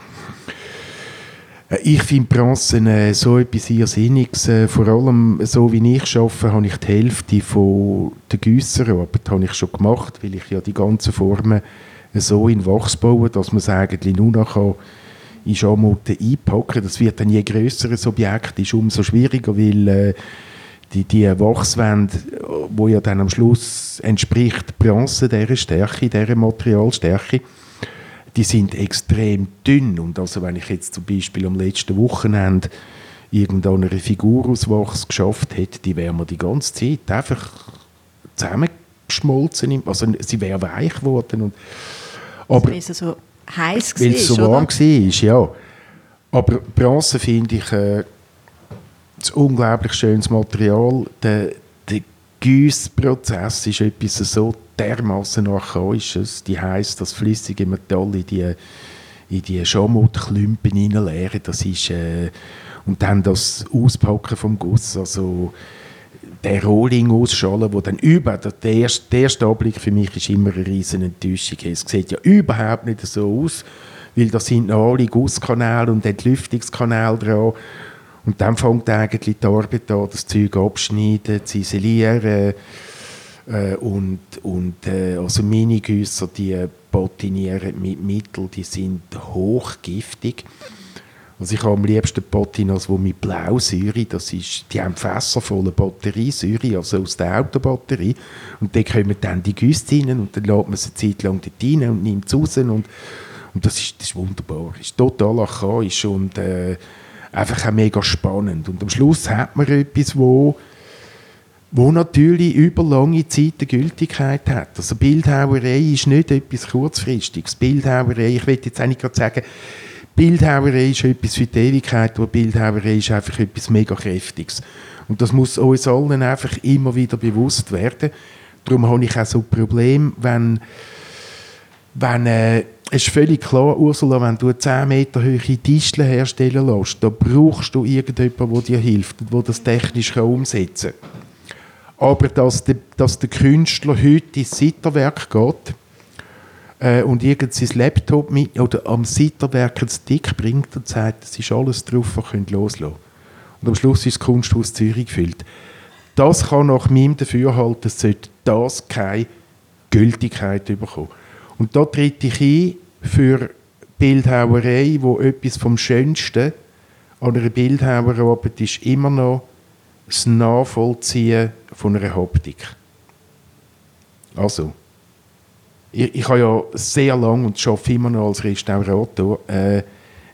Äh, ich finde Bronzen äh, so etwas Irrsinniges. Äh, vor allem, so wie ich arbeite, habe ich die Hälfte von der Güsserarbeit habe ich schon gemacht, weil ich ja die ganzen Formen so in Wachs baue, dass man es eigentlich nur noch kann in Schamute einpacken Das wird dann je grösser ein Objekt ist, umso schwieriger, weil äh, die, die Wachswände, wo ja dann am Schluss entspricht Bronze dieser Stärke, dieser Materialstärke, die sind extrem dünn. Und also wenn ich jetzt zum Beispiel am letzten Wochenende irgendeine Figur aus Wachs geschafft hätte, die wäre mir die ganze Zeit einfach zusammengeschmolzen. Also sie wäre weich geworden. Und, aber, weil es so heiß war, Weil es so warm war, ja. Aber Bronze finde ich äh, ein unglaublich schönes Material. Der, der Gießprozess ist etwas so dermaßen archaisches. Die heißt, das flüssige Metall in die, in die Schamotklümpen hineinleeren, das ist äh, und dann das Auspacken vom Guss, also der Rohling ausschallen, wo dann über der erste, der erste Anblick für mich ist immer eine riesen Enttäuschung. Es sieht ja überhaupt nicht so aus, weil da sind noch alle Gusskanäle und Entlüftungskanäle dran. Und dann fängt eigentlich die Arbeit an, das Zeug abschneiden, zu isolieren, äh, und und äh, also Minigüsser, die patinieren mit Mitteln, die sind hochgiftig. Also ich habe am liebsten Patinas, die mit Blausäure, das ist, die haben Fässer voller Batteriesäure, also aus der Autobatterie. Und dann kommen dann die Güsse rein und dann lässt man sie eine Zeit lang dort rein und nimmt es raus. Und, und das, ist, das ist wunderbar. Ist total archaisch und äh, einfach auch mega spannend. Und am Schluss hat man etwas, wo wo natürlich über lange Zeit eine Gültigkeit hat. Also Bildhauerei ist nicht etwas kurzfristiges. Bildhauerei, ich will jetzt eigentlich gerade sagen, Bildhauerei ist etwas für die Ewigkeit, aber Bildhauerei ist einfach etwas mega Kräftiges. Und das muss uns allen einfach immer wieder bewusst werden. Darum habe ich auch so ein Problem, wenn, wenn äh, es ist völlig klar, Ursula, wenn du 10 Meter hohe Disteln herstellen lässt, da brauchst du irgendjemanden, der dir hilft und das technisch umsetzen kann. Aber dass der, dass der Künstler heute ins Sitterwerk geht äh, und irgend sein Laptop mit oder am Sitterwerk einen Stick bringt und sagt, es ist alles drauf, was könnt loslassen. Und am Schluss ist das Kunsthaus Zürich gefüllt. Das kann nach meinem Dafürhalten, sollte das keine Gültigkeit bekommen. Und da tritt ich ein für Bildhauerei, wo etwas vom Schönsten an einer Bildhauerarbeit ist immer noch das Nachvollziehen von einer Haptik. Also, ich, ich habe ja sehr lange und arbeite immer noch als Restaurator, äh,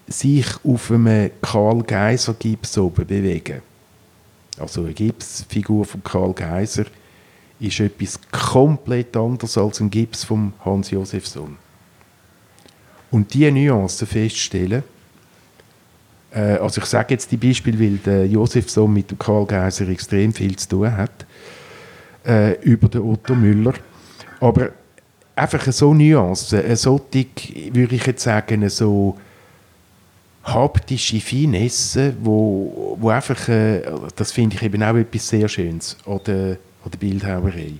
sich auf einem Karl Geiser Gips oben bewegen. Also eine Gipsfigur von Karl Geiser ist etwas komplett anderes als ein Gips von Hans Josefsson. Und diese Nuancen feststellen, äh, also ich sage jetzt die Beispiele, weil der Josefsson mit dem Karl Geiser extrem viel zu tun hat, äh, über den Otto Müller. Aber einfach so Nuancen, eine solche, würde ich jetzt sagen, so haptische Finesse, wo, wo einfach, äh, das finde ich eben auch etwas sehr Schönes an der, an der Bildhauerei.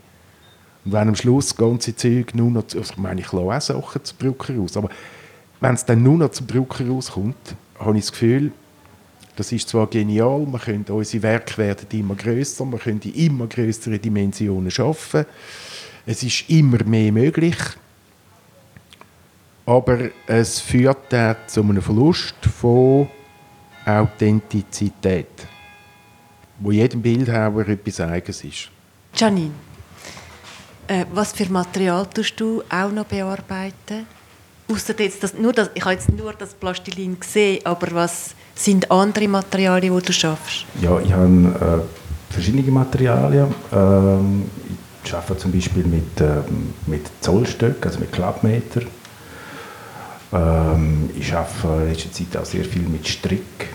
Und wenn am Schluss das ganze Zeug nur noch, also ich meine, ich lasse auch Sachen zum Drucker raus, aber wenn es dann nur noch zum Drucker rauskommt, habe ich das Gefühl, das ist zwar genial, wir können, unsere Werke werden immer größer, können in immer größeren Dimensionen schaffen, es ist immer mehr möglich, aber es führt auch zu einem Verlust von Authentizität, wo jedem Bildhauer etwas Eigenes ist. Janine, äh, was für Material tust du auch noch bearbeiten? Außer jetzt das, nur das, ich habe jetzt nur das Plastilin gesehen, aber was sind andere Materialien, die du schaffst? Ja, ich habe äh, verschiedene Materialien. Ähm, ich arbeite zum Beispiel mit, äh, mit Zollstöcken, also mit Klappmeter. Ähm, ich arbeite in letzter Zeit auch sehr viel mit Strick.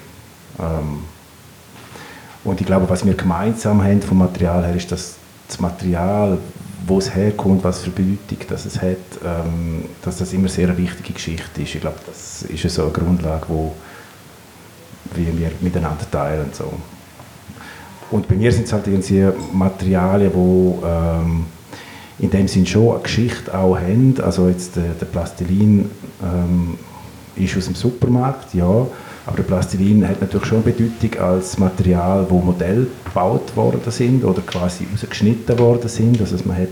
Ähm, und ich glaube, was wir gemeinsam haben vom Material her, ist, dass das Material, wo es herkommt, was für Bedeutung das es hat, ähm, dass das immer sehr eine wichtige Geschichte ist. Ich glaube, das ist so eine Grundlage, wie wir miteinander teilen. So. Und bei mir sind es halt irgendwie Materialien, die ähm, in dem Sinn schon eine Geschichte auch haben. Also jetzt der, der Plastilin ähm, ist aus dem Supermarkt, ja, Aber der Plastilin hat natürlich schon Bedeutung als Material, wo Modelle gebaut worden sind oder quasi rausgeschnitten worden sind. Also man hat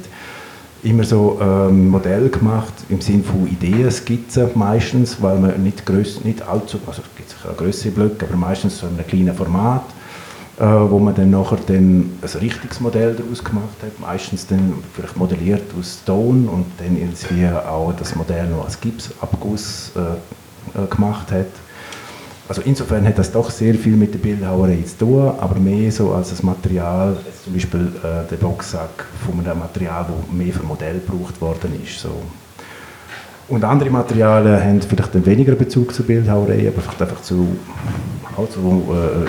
immer so ähm, Modell gemacht im Sinne von Ideenskizzen meistens, weil man nicht, gröss, nicht allzu, also es gibt sicher größere Blöcke, aber meistens so in einem kleinen Format, äh, wo man dann nachher dann ein richtiges Modell daraus gemacht hat, meistens dann vielleicht modelliert aus Stone und dann irgendwie auch das Modell noch als Gipsabguss äh, äh, gemacht hat. Also insofern hat das doch sehr viel mit der Bildhauerei zu tun, aber mehr so als das Material, zum Beispiel äh, der Boxsack von einem Material, das mehr für Modell gebraucht worden ist. So. Und andere Materialien haben vielleicht weniger Bezug zur Bildhauerei, aber vielleicht einfach zu, auch zu, äh,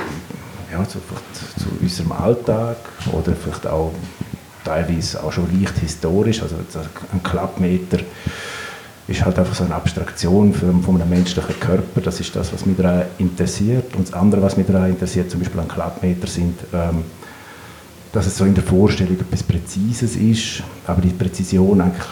ja, zu, zu unserem Alltag oder vielleicht auch teilweise auch schon leicht historisch, also ein Klappmeter ist halt einfach so eine Abstraktion für, von einem menschlichen Körper. Das ist das, was mich daran interessiert. Und das andere, was mich daran interessiert, zum Beispiel an Klappmeter, sind, ähm, dass es so in der Vorstellung etwas Präzises ist, aber die Präzision eigentlich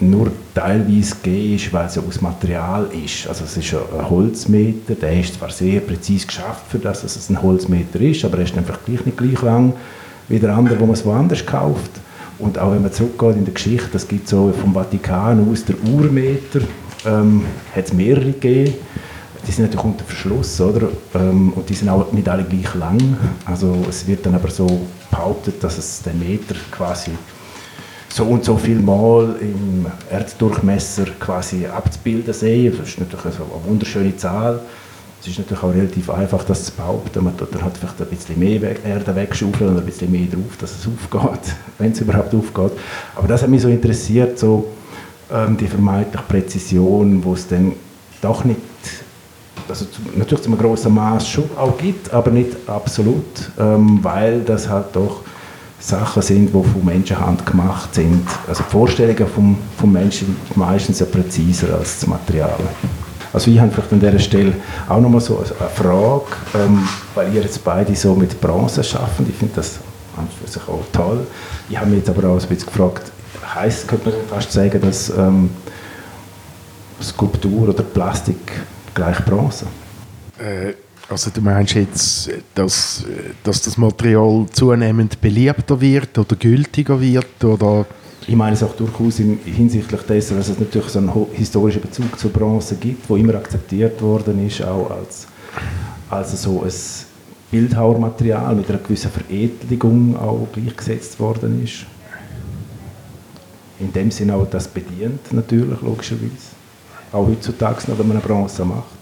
nur teilweise gegeben ist, weil es ja aus Material ist. Also es ist ein Holzmeter, der ist zwar sehr präzise geschafft, für das es ein Holzmeter ist, aber er ist einfach gleich nicht gleich lang wie der andere, wo man es woanders kauft. Und auch wenn man zurückgeht in der Geschichte, das gibt so vom Vatikan aus der Urmeter, ähm, hat es mehrere gegeben. Die sind natürlich unter Verschluss, oder? Ähm, und die sind auch nicht alle gleich lang. Also es wird dann aber so behauptet, dass es den Meter quasi so und so viel Mal im Erddurchmesser quasi abzubilden sei. Das ist natürlich eine wunderschöne Zahl. Es ist natürlich auch relativ einfach, das zu behaupten. Man halt vielleicht ein bisschen mehr Erde wegschaufeln und ein bisschen mehr drauf, dass es aufgeht, wenn es überhaupt aufgeht. Aber das hat mich so interessiert, so ähm, die vermeintliche Präzision, wo es dann doch nicht, also natürlich zu einem grossen Maß schon auch gibt, aber nicht absolut, ähm, weil das halt doch Sachen sind, die von Menschenhand gemacht sind. Also die Vorstellungen vom, vom Menschen sind meistens ja präziser als das Material. Also ich habe vielleicht an dieser Stelle auch nochmal so eine Frage, ähm, weil ihr jetzt beide so mit Bronze schaffen. Ich finde das an für sich auch toll. Ich habe mich jetzt aber auch ein bisschen gefragt, heißt, könnte man fast sagen, dass ähm, Skulptur oder Plastik gleich Bronze? Äh, also du meinst jetzt, dass, dass das Material zunehmend beliebter wird oder gültiger wird oder ich meine es auch durchaus hinsichtlich dessen, dass es natürlich so einen historischen Bezug zur Bronze gibt, wo immer akzeptiert worden ist, auch als, als so ein Bildhauermaterial mit einer gewissen Veredelung auch gleichgesetzt worden ist. In dem Sinne auch das bedient natürlich, logischerweise. Auch heutzutage noch, wenn man eine Bronze macht.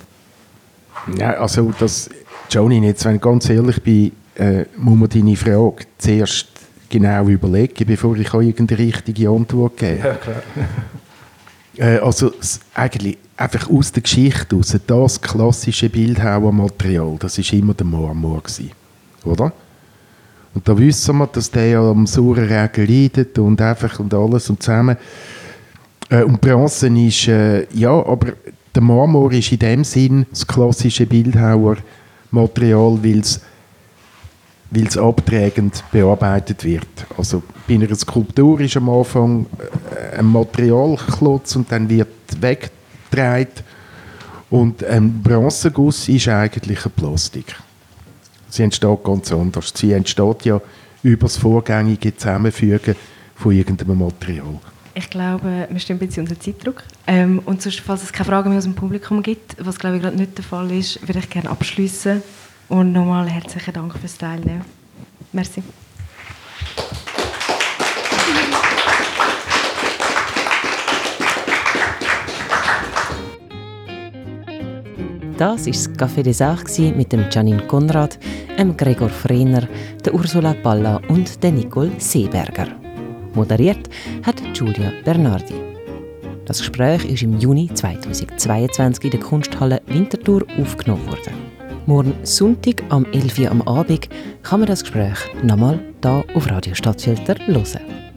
Ja, also das, Johnny, jetzt, wenn ich ganz ehrlich bin, äh, muss man deine Frage zuerst genau überlegen, bevor ich irgendeine richtige Antwort gebe. Ja, klar. äh, also eigentlich einfach aus der Geschichte aus, das klassische Bildhauermaterial, das ist immer der Marmor gewesen, oder? Und da wissen wir, dass der am sauren Regen leidet und einfach und alles und zusammen. Äh, und Bronze ist, äh, ja, aber der Marmor ist in dem Sinn das klassische Bildhauermaterial, weil es abträgend bearbeitet wird. Also bei einer Skulptur ist am Anfang äh, ein Materialklotz und dann wird weggedreht und ein Bronzeguss ist eigentlich ein Plastik. Sie entsteht ganz anders. Sie entsteht ja über das vorgängige Zusammenfügen von irgendeinem Material. Ich glaube, wir stehen ein bisschen unter Zeitdruck. Ähm, und sonst, falls es keine Fragen mehr aus dem Publikum gibt, was glaube ich gerade nicht der Fall ist, würde ich gerne abschließen und nochmal herzlichen Dank fürs Teilnehmen. Merci. Das war das Café des Arts mit dem Janine Konrad, dem Gregor Frener, der Ursula Palla und der Nicole Seeberger. Moderiert hat Giulia Bernardi. Das Gespräch ist im Juni 2022 in der Kunsthalle Winterthur aufgenommen worden. Morgen Sonntag am 11 Uhr am Abend kann man das Gespräch nochmal hier auf Radio Stadtfilter hören.